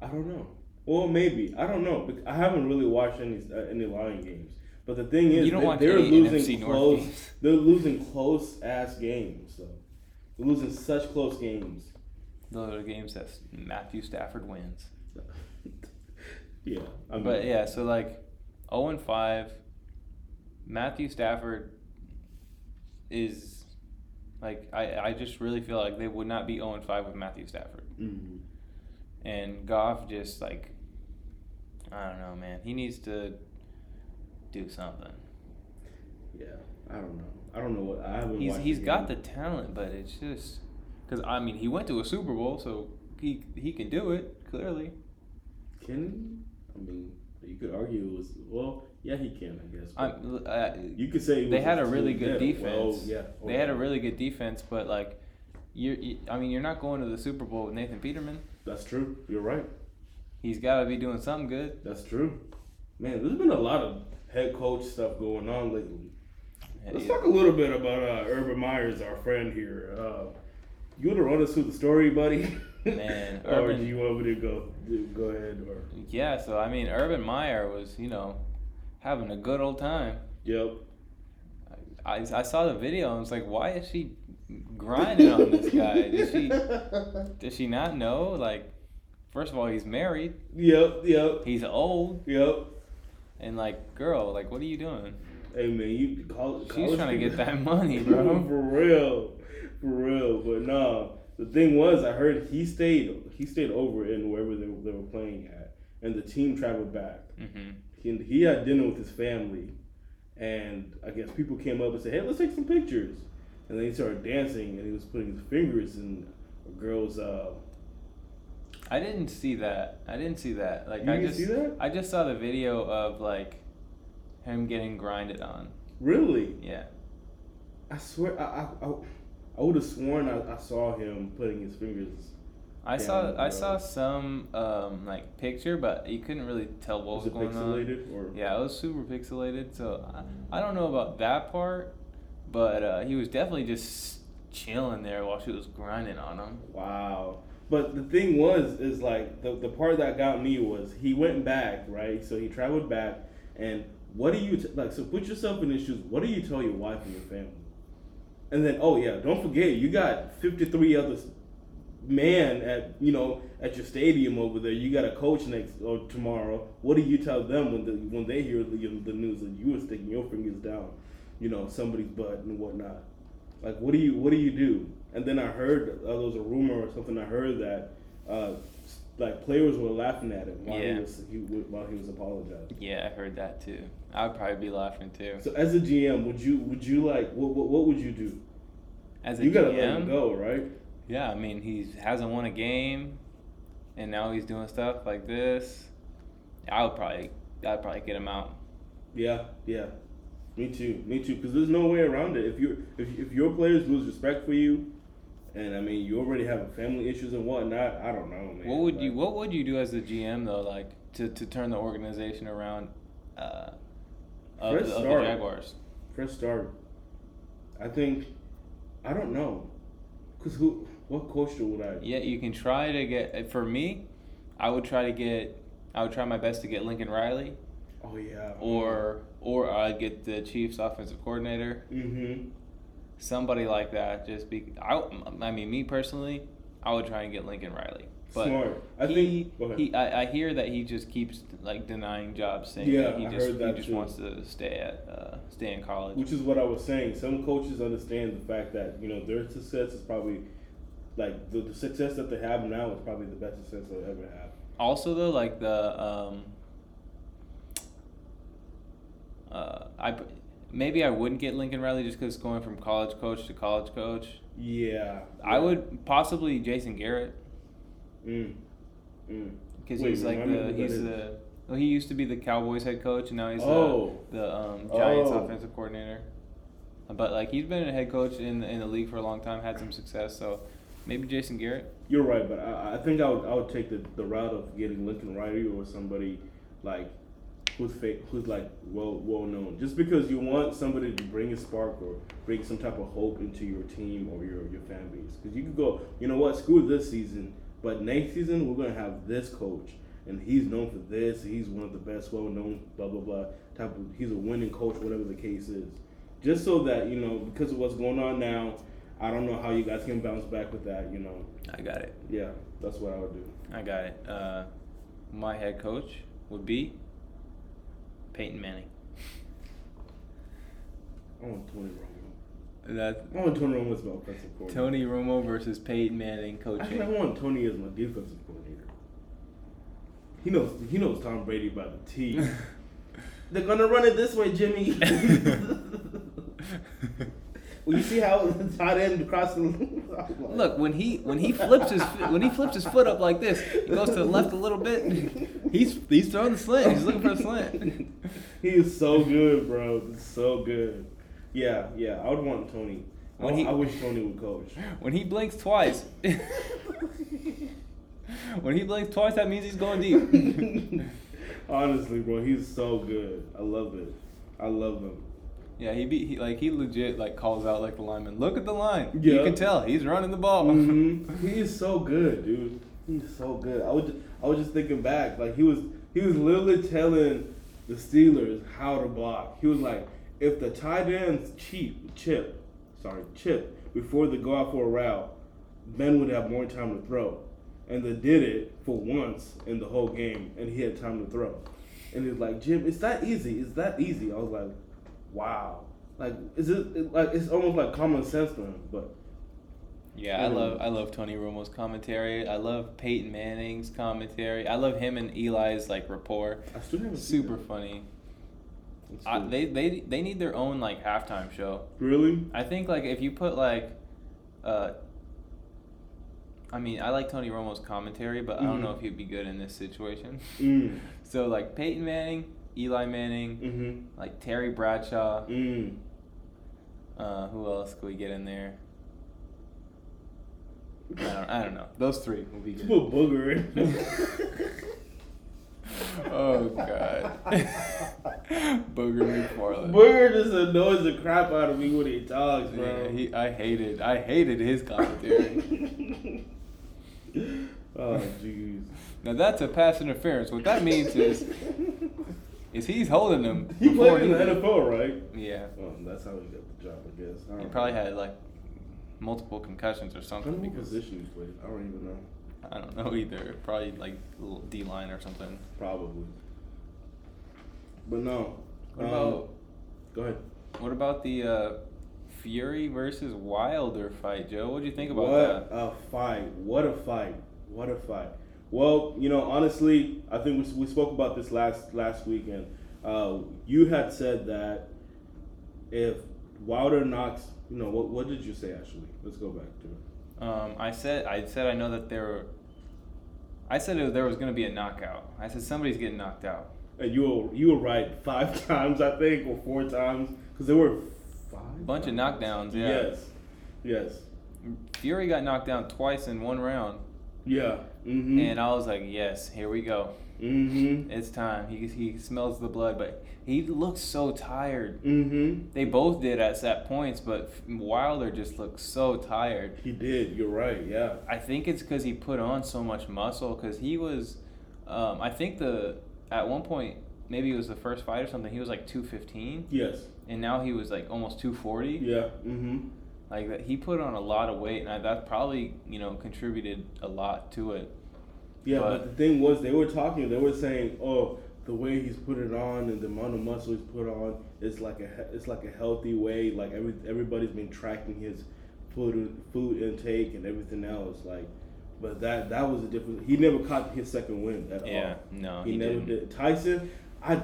I don't know. Well, maybe I don't know. I haven't really watched any uh, any Lion games. But the thing is, they, they're losing close. They're losing close ass games. So they're losing such close games. Those are the games that Matthew Stafford wins. Yeah, I mean, But yeah, so like 0 and 5, Matthew Stafford is like I, I just really feel like they would not be 0 and 5 with Matthew Stafford. mhm. And Goff just like I don't know, man. He needs to do something. yeah, I don't know. I don't know what I haven't. He's he's got the talent, but it's just cuz I mean, he went to a Super Bowl, so he he can do it, clearly. Can? I mean, you could argue it was well. Yeah, he can. I guess. I'm uh, you could say they had a really good defense. Well, yeah, They had a really good defense, but like, you're, you, I mean, you're not going to the Super Bowl with Nathan Peterman. That's true. You're right. He's got to be doing something good. That's true. Man, there's been a lot of head coach stuff going on lately. Let's talk a little bit about uh, Urban Myers, our friend here. Uh, you want to run us through the story, buddy? Man, or Urban- do you want me to go go ahead? Or Yeah, so I mean, Urban Meyer was, you know, having a good old time. yep. I, I saw the video and was like, why is she grinding on this guy? Does she does she not know? Like, first of all, he's married, Yep. Yep. he's old, Yep. and like, girl, like, what are you doing? Hey man, you call. She's trying to get that money, bro. for real, for real. But nah, the thing was, I heard he stayed. He stayed over in wherever they, they were playing at, and the team traveled back. hmm He, he had dinner with his family, and I guess people came up and said, "Hey, let's take some pictures." And then he started dancing, and he was putting his fingers in a girl's. Uh, I didn't see that. I didn't see that. Like, You I just see that? I just saw the video of like him getting grinded on. really, Yeah. I swear, I I, I, I would have sworn I, I saw him putting his fingers. I saw I saw some um like picture, but you couldn't really tell what Was was, it going on. or? Yeah, it was super pixelated. So I, I don't know about that part, but uh, he was definitely just chilling there while she was grinding on him. Wow. But the thing was, is like the, the part that got me was he went back, right? So he traveled back, and what do you t- like? So put yourself in his shoes. What do you tell your wife and your family? And then, oh yeah, don't forget you got fifty three other s- man at you know at your stadium over there. You got a coach next or tomorrow. What do you tell them when the when they hear the, the news that you were sticking your fingers down, you know, somebody's butt and whatnot? Like, what do you what do you do? And then I heard uh, there was a rumor or something. I heard that uh, like players were laughing at him while Yeah. he was he, while he was apologizing. Yeah, I heard that too. I'd probably be laughing too. So as a GM, would you would you like what what, what would you do? As a You gotta GM, let him go, right? yeah, I mean he hasn't won a game, and now he's doing stuff like this. I would probably I'd probably get him out. Yeah, yeah. Me too. Me too. Because there's no way around it. If you if if your players lose respect for you, and I mean you already have family issues and whatnot, I don't know, man. What would you What would you do as a GM though, like to, to turn the organization around? Uh, of, the, of the. Jaguars. Fresh start. I think. I don't know. Cause who? What coach would I? Yeah, you can try to get. For me, I would try to get. I would try my best to get Lincoln Riley, Oh yeah. or or I'd get the Chiefs offensive coordinator, Mm-hmm. somebody like that. Just be. I. I mean, me personally, I would try and get Lincoln Riley. But Smart. I he, think. He I, I hear that he just keeps like denying jobs, saying Yeah, that he I just heard that he just too. wants to stay at uh, stay in college. Which is what I was saying. Some coaches understand the fact that you know their success is probably like the, the success that they have now is probably the best success they'll ever have. Also, though, like the um, uh, I maybe I wouldn't get Lincoln Riley just because going from college coach to college coach. Yeah. I would possibly Jason Garrett Mm. Mm. because he's like the he's the well he used to be the Cowboys head coach and now he's Oh. the the um, Giants Oh. offensive coordinator. But like he's been a head coach in the, in the league for a long time, had some success. So maybe Jason Garrett. You're right, but I, I think I would I would take the, the route of getting Lincoln Riley or somebody like who's fake, who's like well well known. Just because you want somebody to bring a spark or bring some type of hope into your team or your your fan base. Because you could go, you know what, screw this season, but next season we're gonna have this coach. And he's known for this. He's one of the best, well-known, blah blah blah. Type of, he's a winning coach, whatever the case is. Just so that you know, because of what's going on now, I don't know how you guys can bounce back with that. You know, I got it. yeah, that's what I would do. I got it. Uh, my head coach would be Peyton Manning. I want Tony Romo. That I want Tony Romo as my offensive coordinator. Tony Romo versus Peyton Manning Actually, I coaching. want Tony as my defensive coordinator. He knows. He knows Tom Brady by the T. They're gonna run it this way, Jimmy. well, you see how the tight end across the. Look when he when he flips his when he flips his foot up like this, he goes to the left a little bit. He's he's throwing the slant. He's looking for a slant. he is so good, bro. So good. Yeah, yeah. I would want Tony. When I, he- I wish Tony would coach. When he blinks twice. when he blinks twice, that means he's going deep. Honestly, bro, he's so good. I love it. I love him. Yeah, he be he, like he legit like calls out like the lineman. Look at the line. You can tell he's running the ball. hmm He is so good, dude. He's so good. I was I was just thinking back, like he was he was literally telling the Steelers how to block. He was like, if the tight ends cheap chip, sorry chip before they go out for a route, Ben would have more time to throw, and they did it for once in the whole game, and he had time to throw. And he's like, Jim, it's that easy. It's that easy. I was like, wow. Like, is it it- like it's almost like common sense to him, but Yeah, I love I love Tony Romo's commentary. I love Peyton Manning's commentary. I love him and Eli's like rapport. I still haven't Super funny. I, they they they need their own like halftime show. really? I think like if you put like, uh, I mean I like Tony Romo's commentary, but I don't Mhm. know if he'd be good in this situation. Mm. So like Peyton Manning, Eli Manning, Mm-hmm. like Terry Bradshaw. Mm. Uh, who else could we get in there? I don't, I don't know. Those three will be good. put Booger. Oh god. Booger McFarland. Booger just annoys the crap out of me when he talks, Yeah, bro. he, I hated I hated his commentary. oh, jeez. now that's a pass interference. What that means is is he's holding him. He played in the did. NFL, right? Yeah. Well, that's how he got the job, I guess. I He probably know. had like multiple concussions or something what because position he played. I don't even know. I don't know either. Probably like D line or something. Probably. But no. What um, about Go ahead. what about the uh, Fury versus Wilder fight, Joe? What do you think about what that? a fight! What a fight! What a fight! Well, you know, honestly, I think we, we spoke about this last last weekend. Uh, you had said that if Wilder knocks, you know, what what did you say? Actually, let's go back to it. Um, I said I said I know that there. Were, I said it, there was going to be a knockout. I said somebody's getting knocked out. And you were you were right five times, I think, or four times, because there were five. Bunch of knockdowns, yeah. Yes. Yes. Fury got knocked down twice in one round, Yeah. Mm-hmm. and I was like, yes, here we go. mm-hmm. It's time. He he smells the blood, but he looks so tired. Mm-hmm. They both did at set points, but Wilder just looked so tired. He did. You're right. Yeah. I think it's because he put on so much muscle. Because he was, um, I think the at one point maybe it was the first fight or something. He was like two fifteen, Yes. and now he was like almost two forty. Yeah. Mm-hmm. Like that, he put on a lot of weight, and I, that probably you know contributed a lot to it. Yeah, but, But- the thing was, they were talking. They were saying, "Oh, the way he's put it on and the amount of muscle he's put on is like a it's like a healthy way. Like every everybody's been tracking his food food intake and everything else. Like, but that that was a different. He never caught his second win at Yeah, all. no, he, he never didn't. did. Tyson, I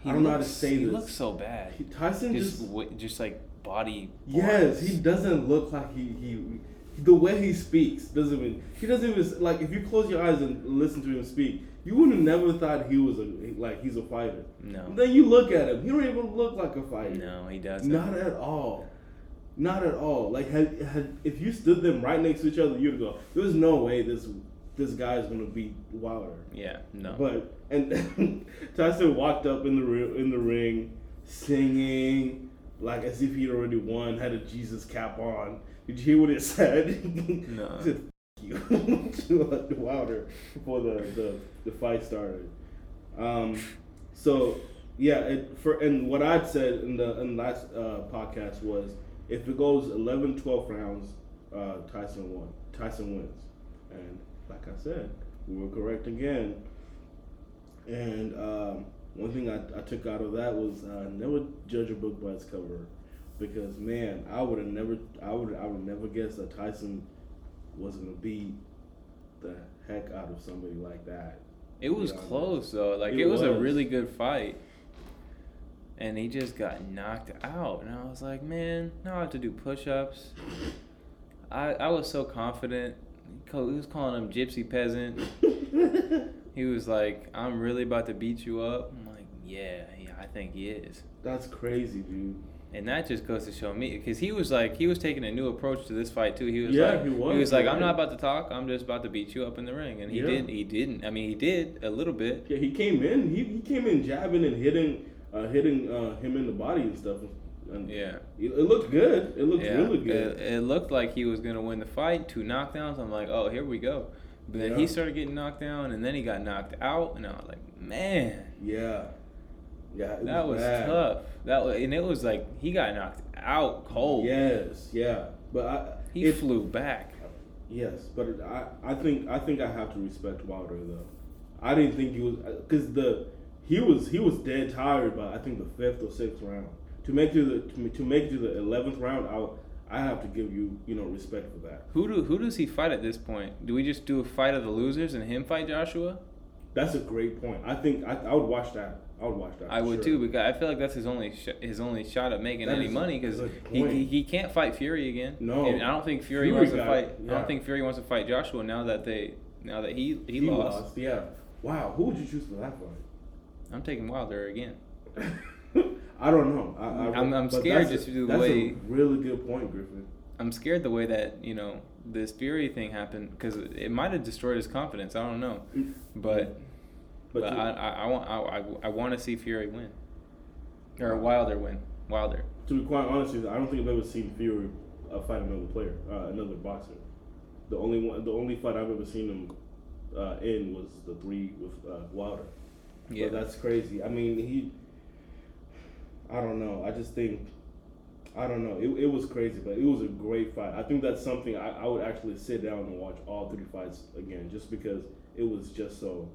He I don't know how to say he this. He looks so bad. He- Tyson Just, just wi- just like body. Yes, parts. he doesn't look like he, he the way he speaks doesn't even he doesn't even like if you close your eyes and listen to him speak, you would have never thought he was a like he's a fighter. No, Then you look at him, he don't even look like a fighter. no, he doesn't. Not at all. Not at all. Like had, had if you stood them right next to each other, you'd go, "There's no way this this guy is gonna beat Wilder." Yeah, no. But and Tyson walked up in the in the ring, singing like as if he'd already won, had a Jesus cap on. Did you hear what it said? No. It said, "F- you uh, to Wilder for the, the, the fight started. Um, so yeah, it, for and what I'd said in the in the last uh, podcast was if it goes 11, 12 rounds, uh, Tyson won. Tyson wins, and like I said, we were correct again. And um, one thing I, I took out of that was uh, never judge a book by its cover, because man, I would have never, I would, I would never guess that Tyson was gonna beat the heck out of somebody like that. It was close though. Like It it, was. a really good fight. And he just got knocked out. And I was like, man, now I have to do push ups. I I was so confident. He he was calling him gypsy peasant. He was like, I'm really about to beat you up. I'm like, yeah, yeah, I think he is. That's crazy, dude. And that just goes to show me, because he was like, he was taking a new approach to this fight too. He was Yeah, like, he was, was like, I'm not about to talk. I'm just about to beat you up in the ring. And he Yeah. did. He didn't. I mean, he did a little bit. Yeah, he came in. He, he came in jabbing and hitting, uh, hitting uh, him in the body and stuff. And Yeah. it, it looked good. It looked yeah, really good. It, it looked like he was gonna win the fight. Two knockdowns. I'm like, oh, here we go. But then Yeah. he started getting knocked down, and then he got knocked out, and I was like, man, yeah, yeah. It that was bad. tough. That was, and it was like he got knocked out cold. Yes, yeah. But I, He it- flew back. Yes, but it, I, I think I think I have to respect Wilder though. I didn't think he was uh, because the he was he was dead tired by I think the fifth or sixth round. To make to the to, to make it to the eleventh round, I I have to give you you know respect for that. Who do who does he fight at this point? Do we just do a fight of the losers and him fight Joshua? That's a great point. I think I, I would watch that. I would watch that. I would sure. too because I feel like that's his only sh- his only shot at making That any is money because he, he he can't fight Fury again. No. and I don't think Fury, Fury wants to fight. I don't think Fury wants to fight Joshua now that they now that he he, He lost. lost. Yeah. Wow. Who would you choose for that fight? I'm taking Wilder again. I don't know. I, I'm- I'm scared just a, the that's way- a really good point, Griffin. I'm scared the way that you know this Fury thing happened because it might have destroyed his confidence. I don't know, Mm. But but, to- I, I I want I, I, I want to see Fury win or Wilder win. Wilder. To be quite honest with you, I don't think I've ever seen Fury uh, fight another player, uh, another boxer. The only one, the only fight I've ever seen him uh, in was the three with uh, Wilder. Yeah. But that's crazy. I mean, he. I don't know. I just think. I don't know. It, it was crazy, but it was a great fight. I think that's something I, I would actually sit down and watch all three fights again, just because it was just so.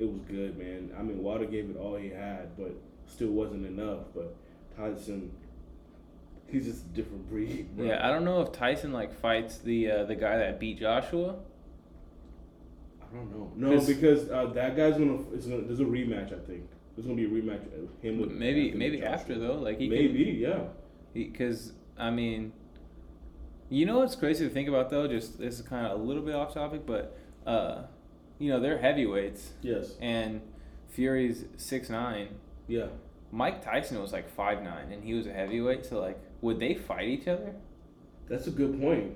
It was good, man. I mean, Wilder gave it all he had, but still wasn't enough. But Tyson, he's just a different breed. Bro. Yeah, I don't know if Tyson like fights the uh, the guy that beat Joshua. I don't know. No, because uh, that guy's gonna, it's gonna. There's a rematch. I think there's gonna be a rematch. Of him with Maybe maybe after though, like he Maybe, yeah. because I mean, you know what's crazy to think about though? Just this is kind of a little bit off topic, but uh, you know they're heavyweights Yes. and Fury's six nine. Yeah. Mike Tyson was like five nine and he was a heavyweight, so like would they fight each other? That's a good point.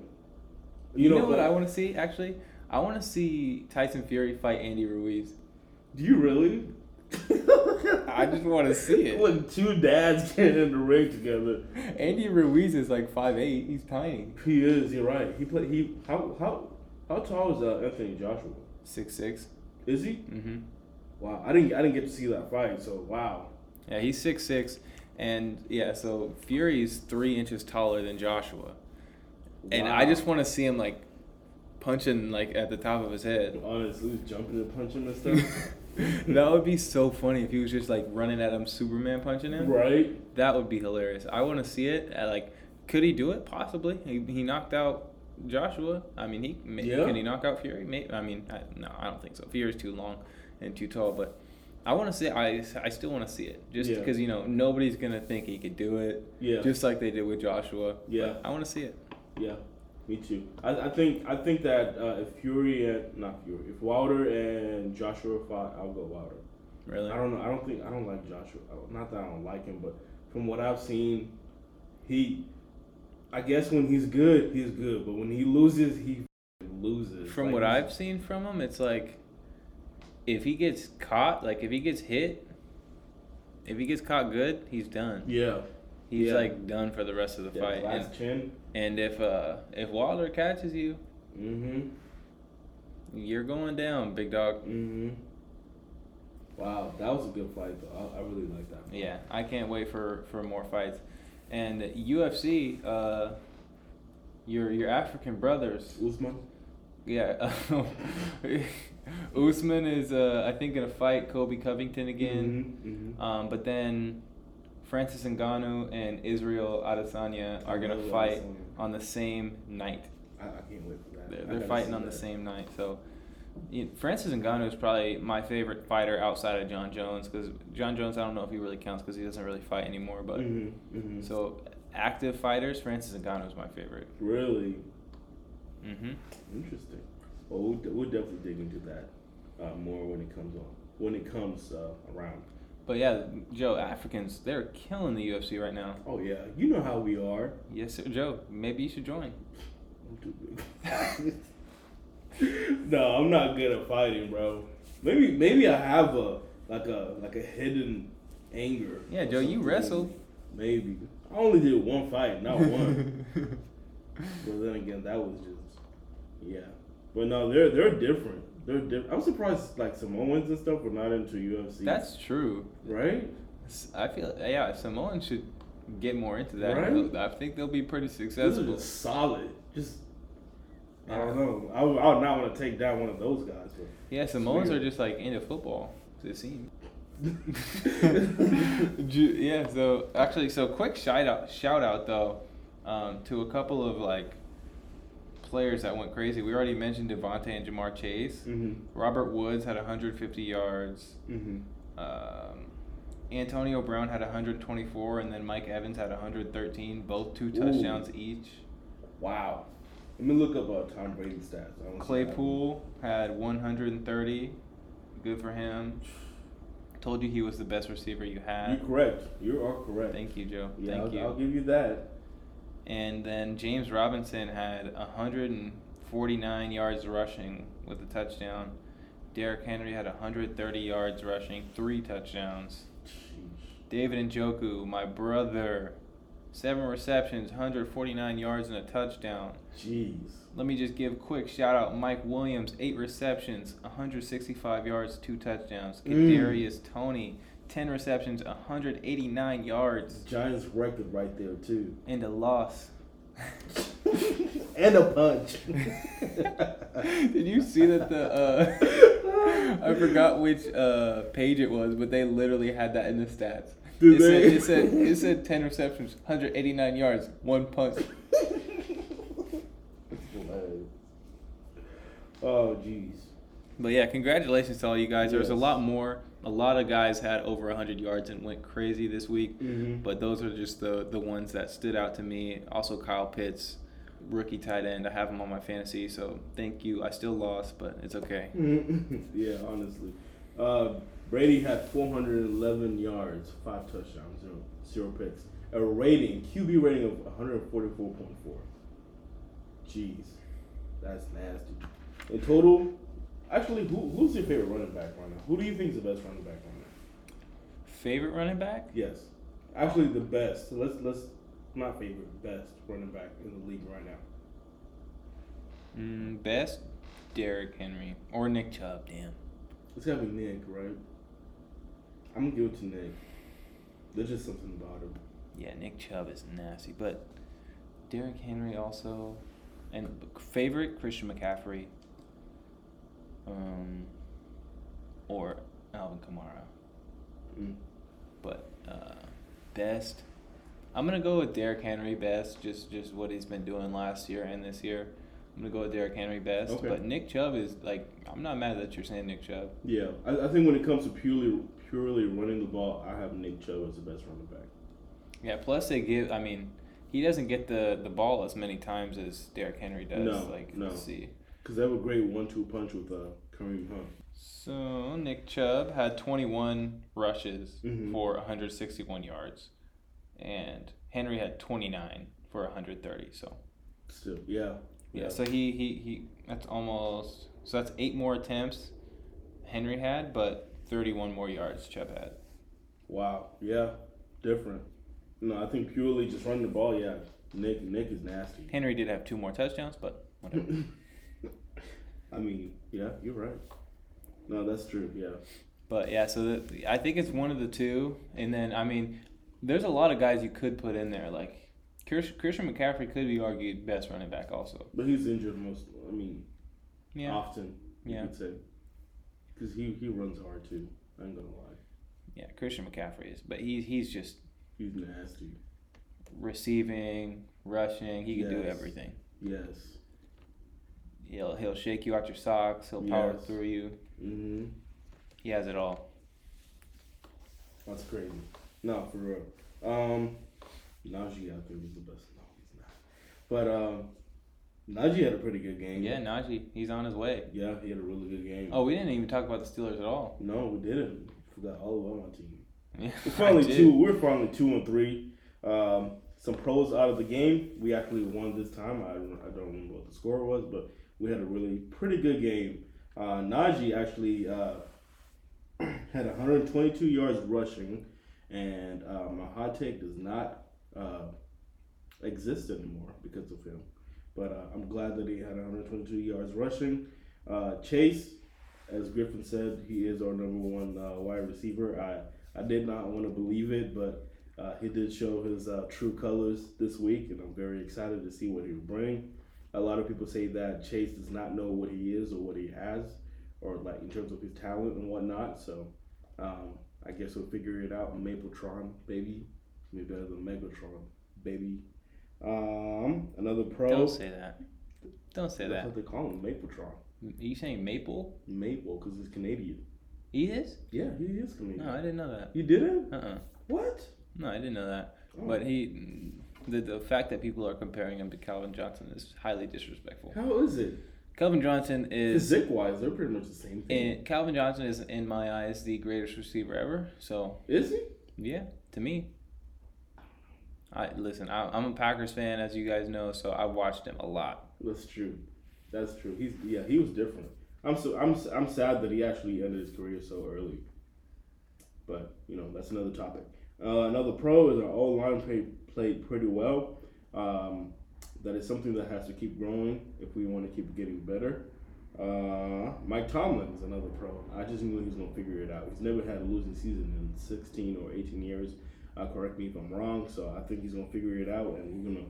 You, know, but- what I want to see actually? I want to see Tyson Fury fight Andy Ruiz. Do you really? I just want to see it. When two dads get in the ring together, Andy Ruiz is like five eight. He's tiny. he is. You're right. He played. He how how how tall is uh, Anthony Joshua? Six six. Is he? Mm-hmm. Wow. I didn't I didn't get to see that fight. So wow. Yeah, he's six six, and yeah, so Fury's three inches taller than Joshua, and I just want to see him like punching like at the top of his head. Honestly, jumping and punching and stuff. that would be so funny if he was just like running at him, Superman punching him. right? That would be hilarious. I want to see it. At, like, could he do it? Possibly. He, he knocked out Joshua. I mean, he may, Yeah. can he knock out Fury? May, I mean, I, no, I don't think so. Fury's too long and too tall. But I want to see. I I still want to see it just Yeah. because you know nobody's gonna think he could do it. Yeah. Just like they did with Joshua. Yeah. But I want to see it. Yeah, me too. I, I think I think that uh, if Fury and not Fury, if Wilder and Joshua fought, I'll go Wilder. Really. I don't know. I don't think I don't like Joshua. Not that I don't like him, but from what I've seen, he. I guess when he's good, he's good, but when he loses, he loses. From Like, what I've seen from him, it's like if he gets caught, like if he gets hit, if he gets caught good, he's done. Yeah. He's Yeah. like done for the rest of the That fight. And, last chin. and if uh if Wilder catches you, Mm-hmm. you're going down, big dog. Mm-hmm. Wow, that was a good fight though. I, I really like that. Fight. Yeah, I can't wait for for more fights. And UFC, uh, your your African brothers, Usman. yeah. Usman is uh, I think gonna fight Colby Covington again. Mm-hmm. Um, but then Francis Ngannou and Israel Adesanya are gonna fight Adesanya. on the same night. I, I can't wait for that. They're, they're fighting on the same night. So Francis Ngannou is probably my favorite fighter outside of Jon Jones because Jon Jones I don't know if he really counts because he doesn't really fight anymore. But Mhm, mhm. so active fighters, Francis Ngannou is my favorite. really hmm interesting. Well, we'll definitely dig into that uh, more when it comes on when it comes uh, around. But yeah, Joe, Africans they're killing the UFC right now. Oh yeah, you know how we are. Yes, sir, Joe. Maybe you should join. I'm too big. no, I'm not good at fighting, bro. Maybe maybe I have a like a like a hidden anger. Yeah, Joe, you wrestled. Maybe I only did one fight, not one. but then again, that was just yeah. But no, they're they're different. They're different. I'm surprised like Samoans and stuff were not into UFC. That's true. right. I feel yeah, Samoan should get more into that. Right? I think they'll be pretty successful. solid. Just I don't know. I would, I would not want to take down one of those guys. But Yeah, Samoans are just like into football. It seems. Yeah. So actually, so quick shout out, shout out though, um, to a couple of like players that went crazy. We already mentioned Davante and Ja'Marr Chase. hmm Robert Woods had 150 yards. hmm Um, Antonio Brown had 124, and then Mike Evans had 113, both two Ooh. touchdowns each. Wow. Let me look up uh, Tom Brady stats. I wanna see how- Claypool had 130. Good for him. Told you he was the best receiver you had. You're correct. You are correct. Thank you, Joe. Yeah, Thank I'll, you. I'll give you that. And then James Robinson had 149 yards rushing with a touchdown. Derrick Henry had 130 yards rushing, three touchdowns. Sheesh. David Njoku, my brother, seven receptions, 149 yards and a touchdown. Jeez. Let me just give a quick shout out. Mike Williams, eight receptions, 165 yards, two touchdowns. Mm. Kadarius Toney, 10 receptions, 189 yards, Giants record right there too. and a loss. and a punch. Did you see that the uh, I forgot which uh, page it was, but they literally had that in the stats. Did it, said, it said it said 10 receptions, 189 yards, one punt. Oh jeez. But yeah, congratulations to all you guys. There was a lot more. A lot of guys had over 100 yards and went crazy this week. Mm-hmm. But those are just the the ones that stood out to me. Also, Kyle Pitts, rookie tight end. I have him on my fantasy, so thank you. I still lost, but it's okay. yeah, honestly. Uh, Brady had 411 yards, five touchdowns, zero, zero picks. A rating, QB rating of 144.4. Jeez, that's nasty. In total, actually, who, who's your favorite running back right now? Who do you think is the best running back right now? Favorite running back? Yes, actually the best. So let's let's not favorite, best running back in the league right now. Mm, best, Derrick Henry or Nick Chubb. Damn. It's gotta be Nick, right? I'm gonna give it to Nick. There's just something about him. Yeah, Nick Chubb is nasty, but Derrick Henry also, and favorite Christian McCaffrey, um, or Alvin Kamara. Mm. But uh, best, I'm gonna go with Derrick Henry best. Just just what he's been doing last year and this year. I'm gonna go with Derrick Henry best. Okay. But Nick Chubb is like I'm not mad that you're saying Nick Chubb. Yeah, I, I think when it comes to purely purely running the ball, I have Nick Chubb as the best running back. Yeah. Plus they give. I mean, he doesn't get the the ball as many times as Derrick Henry does. No, like no. let's see. Because they have a great one-two punch with uh, Kareem Hunt. So Nick Chubb had 21 rushes Mhm. for 161 yards, and Henry had 29 for 130. So Still, yeah, yeah, so he he he that's almost so that's eight more attempts Henry had, but 31 more yards Chubb had. Wow, yeah, different. No, I think purely just running the ball. Yeah, Nick Nick is nasty. Henry did have two more touchdowns, but whatever. I mean, yeah, you're right. No, that's true. Yeah, but yeah, so the, I think it's one of the two, and then I mean, there's a lot of guys you could put in there like. Christian McCaffrey could be argued best running back also. but he's injured most. I mean, Yeah. often. You Yeah. Because he he runs hard too. I ain't gonna lie. Yeah, Christian McCaffrey is, but he he's just He's nasty. receiving, rushing. He can do everything. Yes. He'll he'll shake you out your socks. He'll power Yes. through you. Mm-hmm. He has it all. That's crazy. No, for real. Um, Najee, I think is the best. No, he's not. But um, Najee had a pretty good game. Yeah, Najee, he's on his way. Yeah, he had a really good game. Oh, we didn't even talk about the Steelers at all. No, we didn't. We forgot all about my team. Yeah, We're finally two. We're finally two and three. Um, some pros out of the game. We actually won this time. I don't, I don't remember what the score was, but we had a really pretty good game. Uh, Najee actually uh, had 122 yards rushing, and uh, my hot take does not uh, exist anymore because of him. But uh, I'm glad that he had 122 yards rushing. Uh, Chase, as Griffin said, he is our number one uh, wide receiver. I, I did not want to believe it, but uh, he did show his uh, true colors this week, and I'm very excited to see what he will bring. A lot of people say that Chase does not know what he is or what he has, or like in terms of his talent and whatnot. So um, I guess we'll figure it out. Mapletron, baby, maybe better than Megatron, baby. Um, another pro. Don't say that. Don't say That's that. what they call him, Mapletron. Are you saying Maple? Maple, because he's Canadian. He is? Yeah, he is Canadian. No, I didn't know that. You didn't? Uh uh What? No, I didn't know that. Oh. But he, the the fact that people are comparing him to Calvin Johnson is highly disrespectful. How is it? Calvin Johnson is Physique wise, they're pretty much the same thing. in Calvin Johnson is in my eyes the greatest receiver ever. So is he? yeah, to me. I listen. I, I'm a Packers fan, as you guys know, so I watched him a lot. That's true. That's true. He's yeah, he was different. I'm so I'm I'm sad that he actually ended his career so early. But you know that's another topic. Uh, another pro is our O line played played pretty well. Um, that is something that has to keep growing if we want to keep getting better. Uh, Mike Tomlin is another pro. I just knew he was gonna figure it out. He's never had a losing season in 16 or 18 years. Uh, correct me if I'm wrong. So I think he's gonna figure it out, and we're gonna,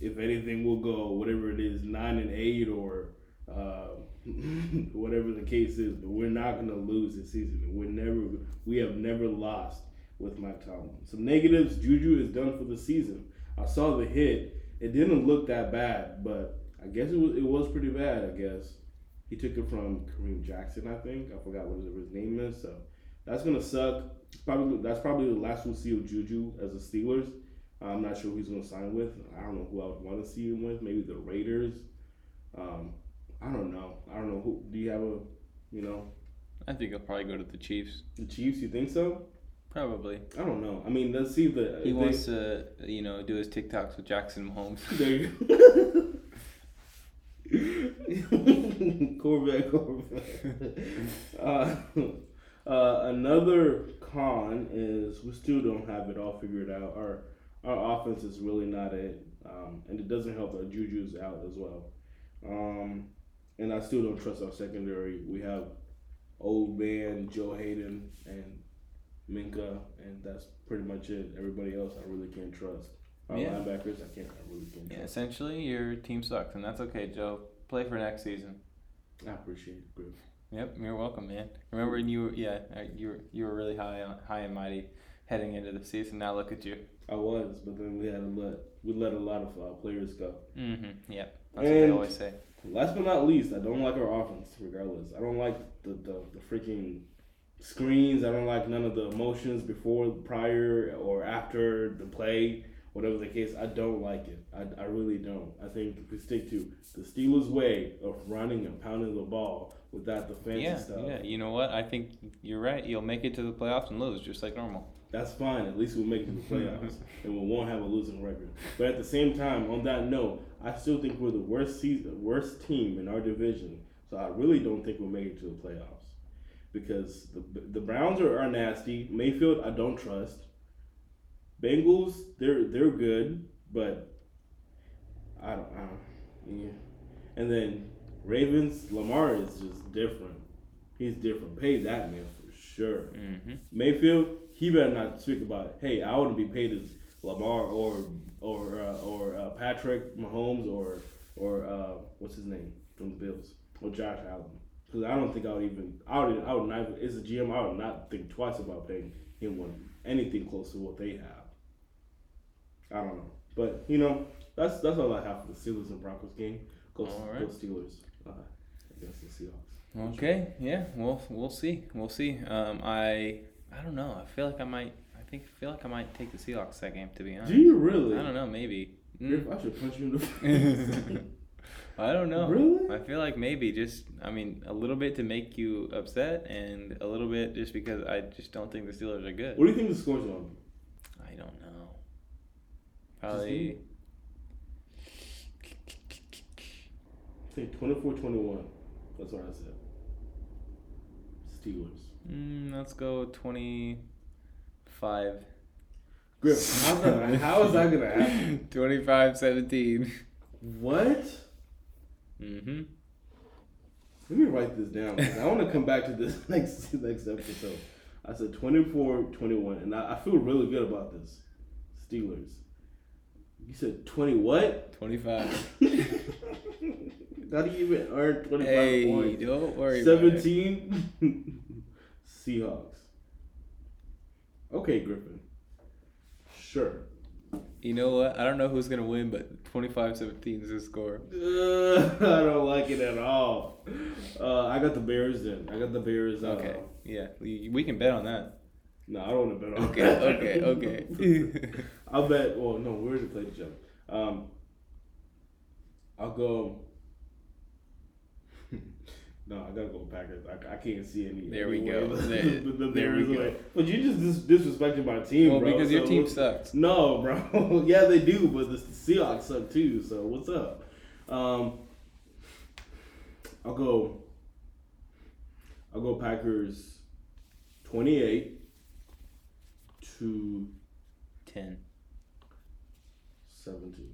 if anything, we'll go whatever it is, nine and eight or uh, whatever the case is. But we're not gonna lose this season. We're never, we have never lost with Mike Tomlin. Some negatives. Juju is done for the season. I saw the hit. It didn't look that bad, but I guess it was it was pretty bad. I guess he took it from Kareem Jackson. I think I forgot what his name is. So that's gonna suck. Probably that's probably the last we'll see of Juju as the Steelers. I'm not sure who he's gonna sign with. I don't know who I would want to see him with. Maybe the Raiders. Um, I don't know. I don't know who. Do you have a, you know, I think he'll probably go to the Chiefs. the Chiefs? You think so? Probably. I don't know. I mean, let's see if the He wants to, you know, do his TikToks with Jackson Mahomes. There you Corvette, Corvette. Uh, uh, another con is we still don't have it all figured out. Our our offense is really not it, um, and it doesn't help that Juju's out as well. Um, and I still don't trust our secondary. We have old man Joe Haden and Minkah, and that's pretty much it. Everybody else I really can't trust. Our Yeah. linebackers, I can't. I really can't. Yeah, trust. essentially, your team sucks, and that's okay, Joe. Play for next season. I appreciate it, Griff. Yep, you're welcome, man. Remember when you were, yeah, uh, you were, you were really high on, high and mighty heading into the season. Now look at you. I was, but then we had to let we let a lot of uh, players go. Mm-hmm. Yep. That's what they always say. Last but not least, I don't like our offense. Regardless, I don't like the the, the freaking screens. I don't like none of the emotions before, prior, or after the play. Whatever the case, I don't like it. I, I really don't. I think if we stick to the Steelers' way of running and pounding the ball without the fancy Yeah, stuff, yeah. You know what? I think you're right. You'll make it to the playoffs and lose just like normal. that's fine. At least we'll make it to the playoffs and we won't have a losing record. But at the same time, on that note, I still think we're the worst season, worst team in our division. So I really don't think we'll make it to the playoffs because the the Browns are, are nasty. Mayfield, I don't trust. Bengals, they're they're good, but I don't, I don't yeah. And then Ravens, Lamar is just different. He's different. Pay that man for sure. Mm-hmm. Mayfield, he better not speak about, it. hey, I wouldn't be paid as Lamar or or uh, or uh, Patrick Mahomes or or uh, what's his name from the Bills or Josh Allen. Because I don't think I would even I would I would not as a GM I would not think twice about paying him one anything close to what they have. I don't know, but you know that's that's all I have for the Steelers and Broncos game. Go, All go right. Steelers uh, against the Seahawks. Okay. Yeah. We'll we'll see. We'll see. Um, I I don't know. I feel like I might. I think I feel like I might take the Seahawks that game. To be honest. Do you really? I don't know. Maybe. Mm. I should punch you in the face. I don't know. Really? I feel like maybe just I mean a little bit to make you upset and a little bit just because I just don't think the Steelers are good. What do you think the score's going to be? I don't know. Probably I think 24 21. That's what I said. Steelers. mm, let's go twenty five. Griff, how's that, how is that going to happen? 25 17. What? Mm-hmm. Let me write this down. I want to come back to this next next episode. I said 24 21, and I, I feel really good about this. Steelers. You said 20 what? 25. How do you even earn 25 Hey, points? don't worry 17 Seahawks. Okay, Griffin. Sure. You know what? I don't know who's going to win, but 25 17 is the score. Uh, I don't like it at all. Uh, I got the Bears then. I got the Bears. Uh, Okay. Yeah. We, we can bet on that. No, I don't want to bet on Okay, that. okay, okay. I'll bet. Well, no, we already played each other. Um, I'll go. no, I gotta go Packers. I, I can't see any. There we anyway. go. there, the, the, the there we go. But you just dis- disrespecting my team, well, bro. Because so your team sucks. No, bro. yeah, they do, but the Seahawks suck too. So what's up? Um, I'll go. I'll go Packers, twenty-eight to ten. 17.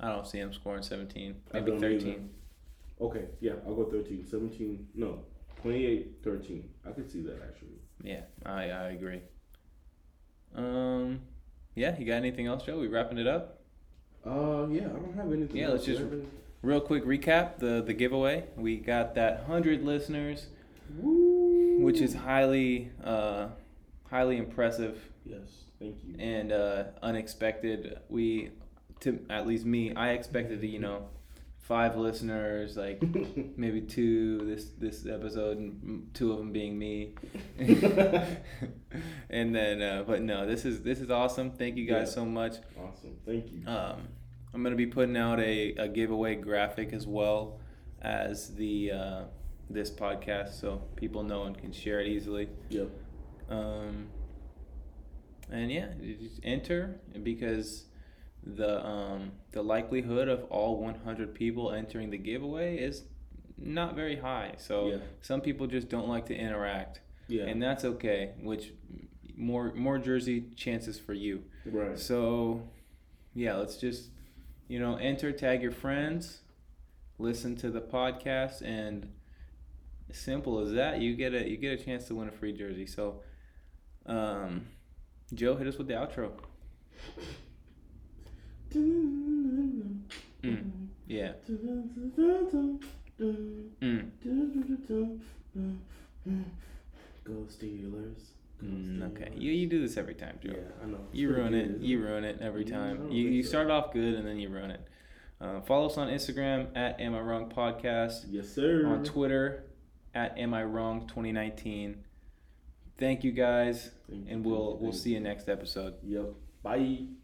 I don't see him scoring 17. I Maybe 13. either. Okay, yeah, I'll go 13. 17, no, 28, 13. I could see that actually. Yeah, I, I agree. Um, yeah, you got anything else, Joe? We wrapping it up? Uh, yeah, I don't have anything. Yeah, let's just real quick recap the the giveaway. We got that hundred listeners, Woo. which is highly uh highly impressive. Yes thank you. and uh unexpected. We to at least me, I expected to, you know, five listeners, like maybe two this this episode and two of them being me and then uh, but no this is this is awesome thank you guys Yeah. so much awesome, thank you. um, i'm going to be putting out a, a giveaway graphic as well as the uh, this podcast so people know and can share it easily Yep. um, and yeah, just enter because the um, the likelihood of all 100 people entering the giveaway is not very high. So Yeah. some people just don't like to interact, Yeah. and that's okay. Which more more jersey chances for you. right. So yeah, let's just you know enter, tag your friends, listen to the podcast, and simple as that, you get a you get a chance to win a free jersey. So, um, Joe, hit us with the outro. Mm. Yeah. Mm. Go Steelers. Mm, okay. You you do this every time, Joe. Yeah, I know. You ruin it. You ruin it every time. You you so. start off good and then you ruin it. Uh, follow us on Instagram at Am I Wrong Podcast. Yes, sir. On Twitter at Am I Wrong 2019. Thank you guys, Thank you, and thank we'll you, we'll see you next episode. Yep. Bye.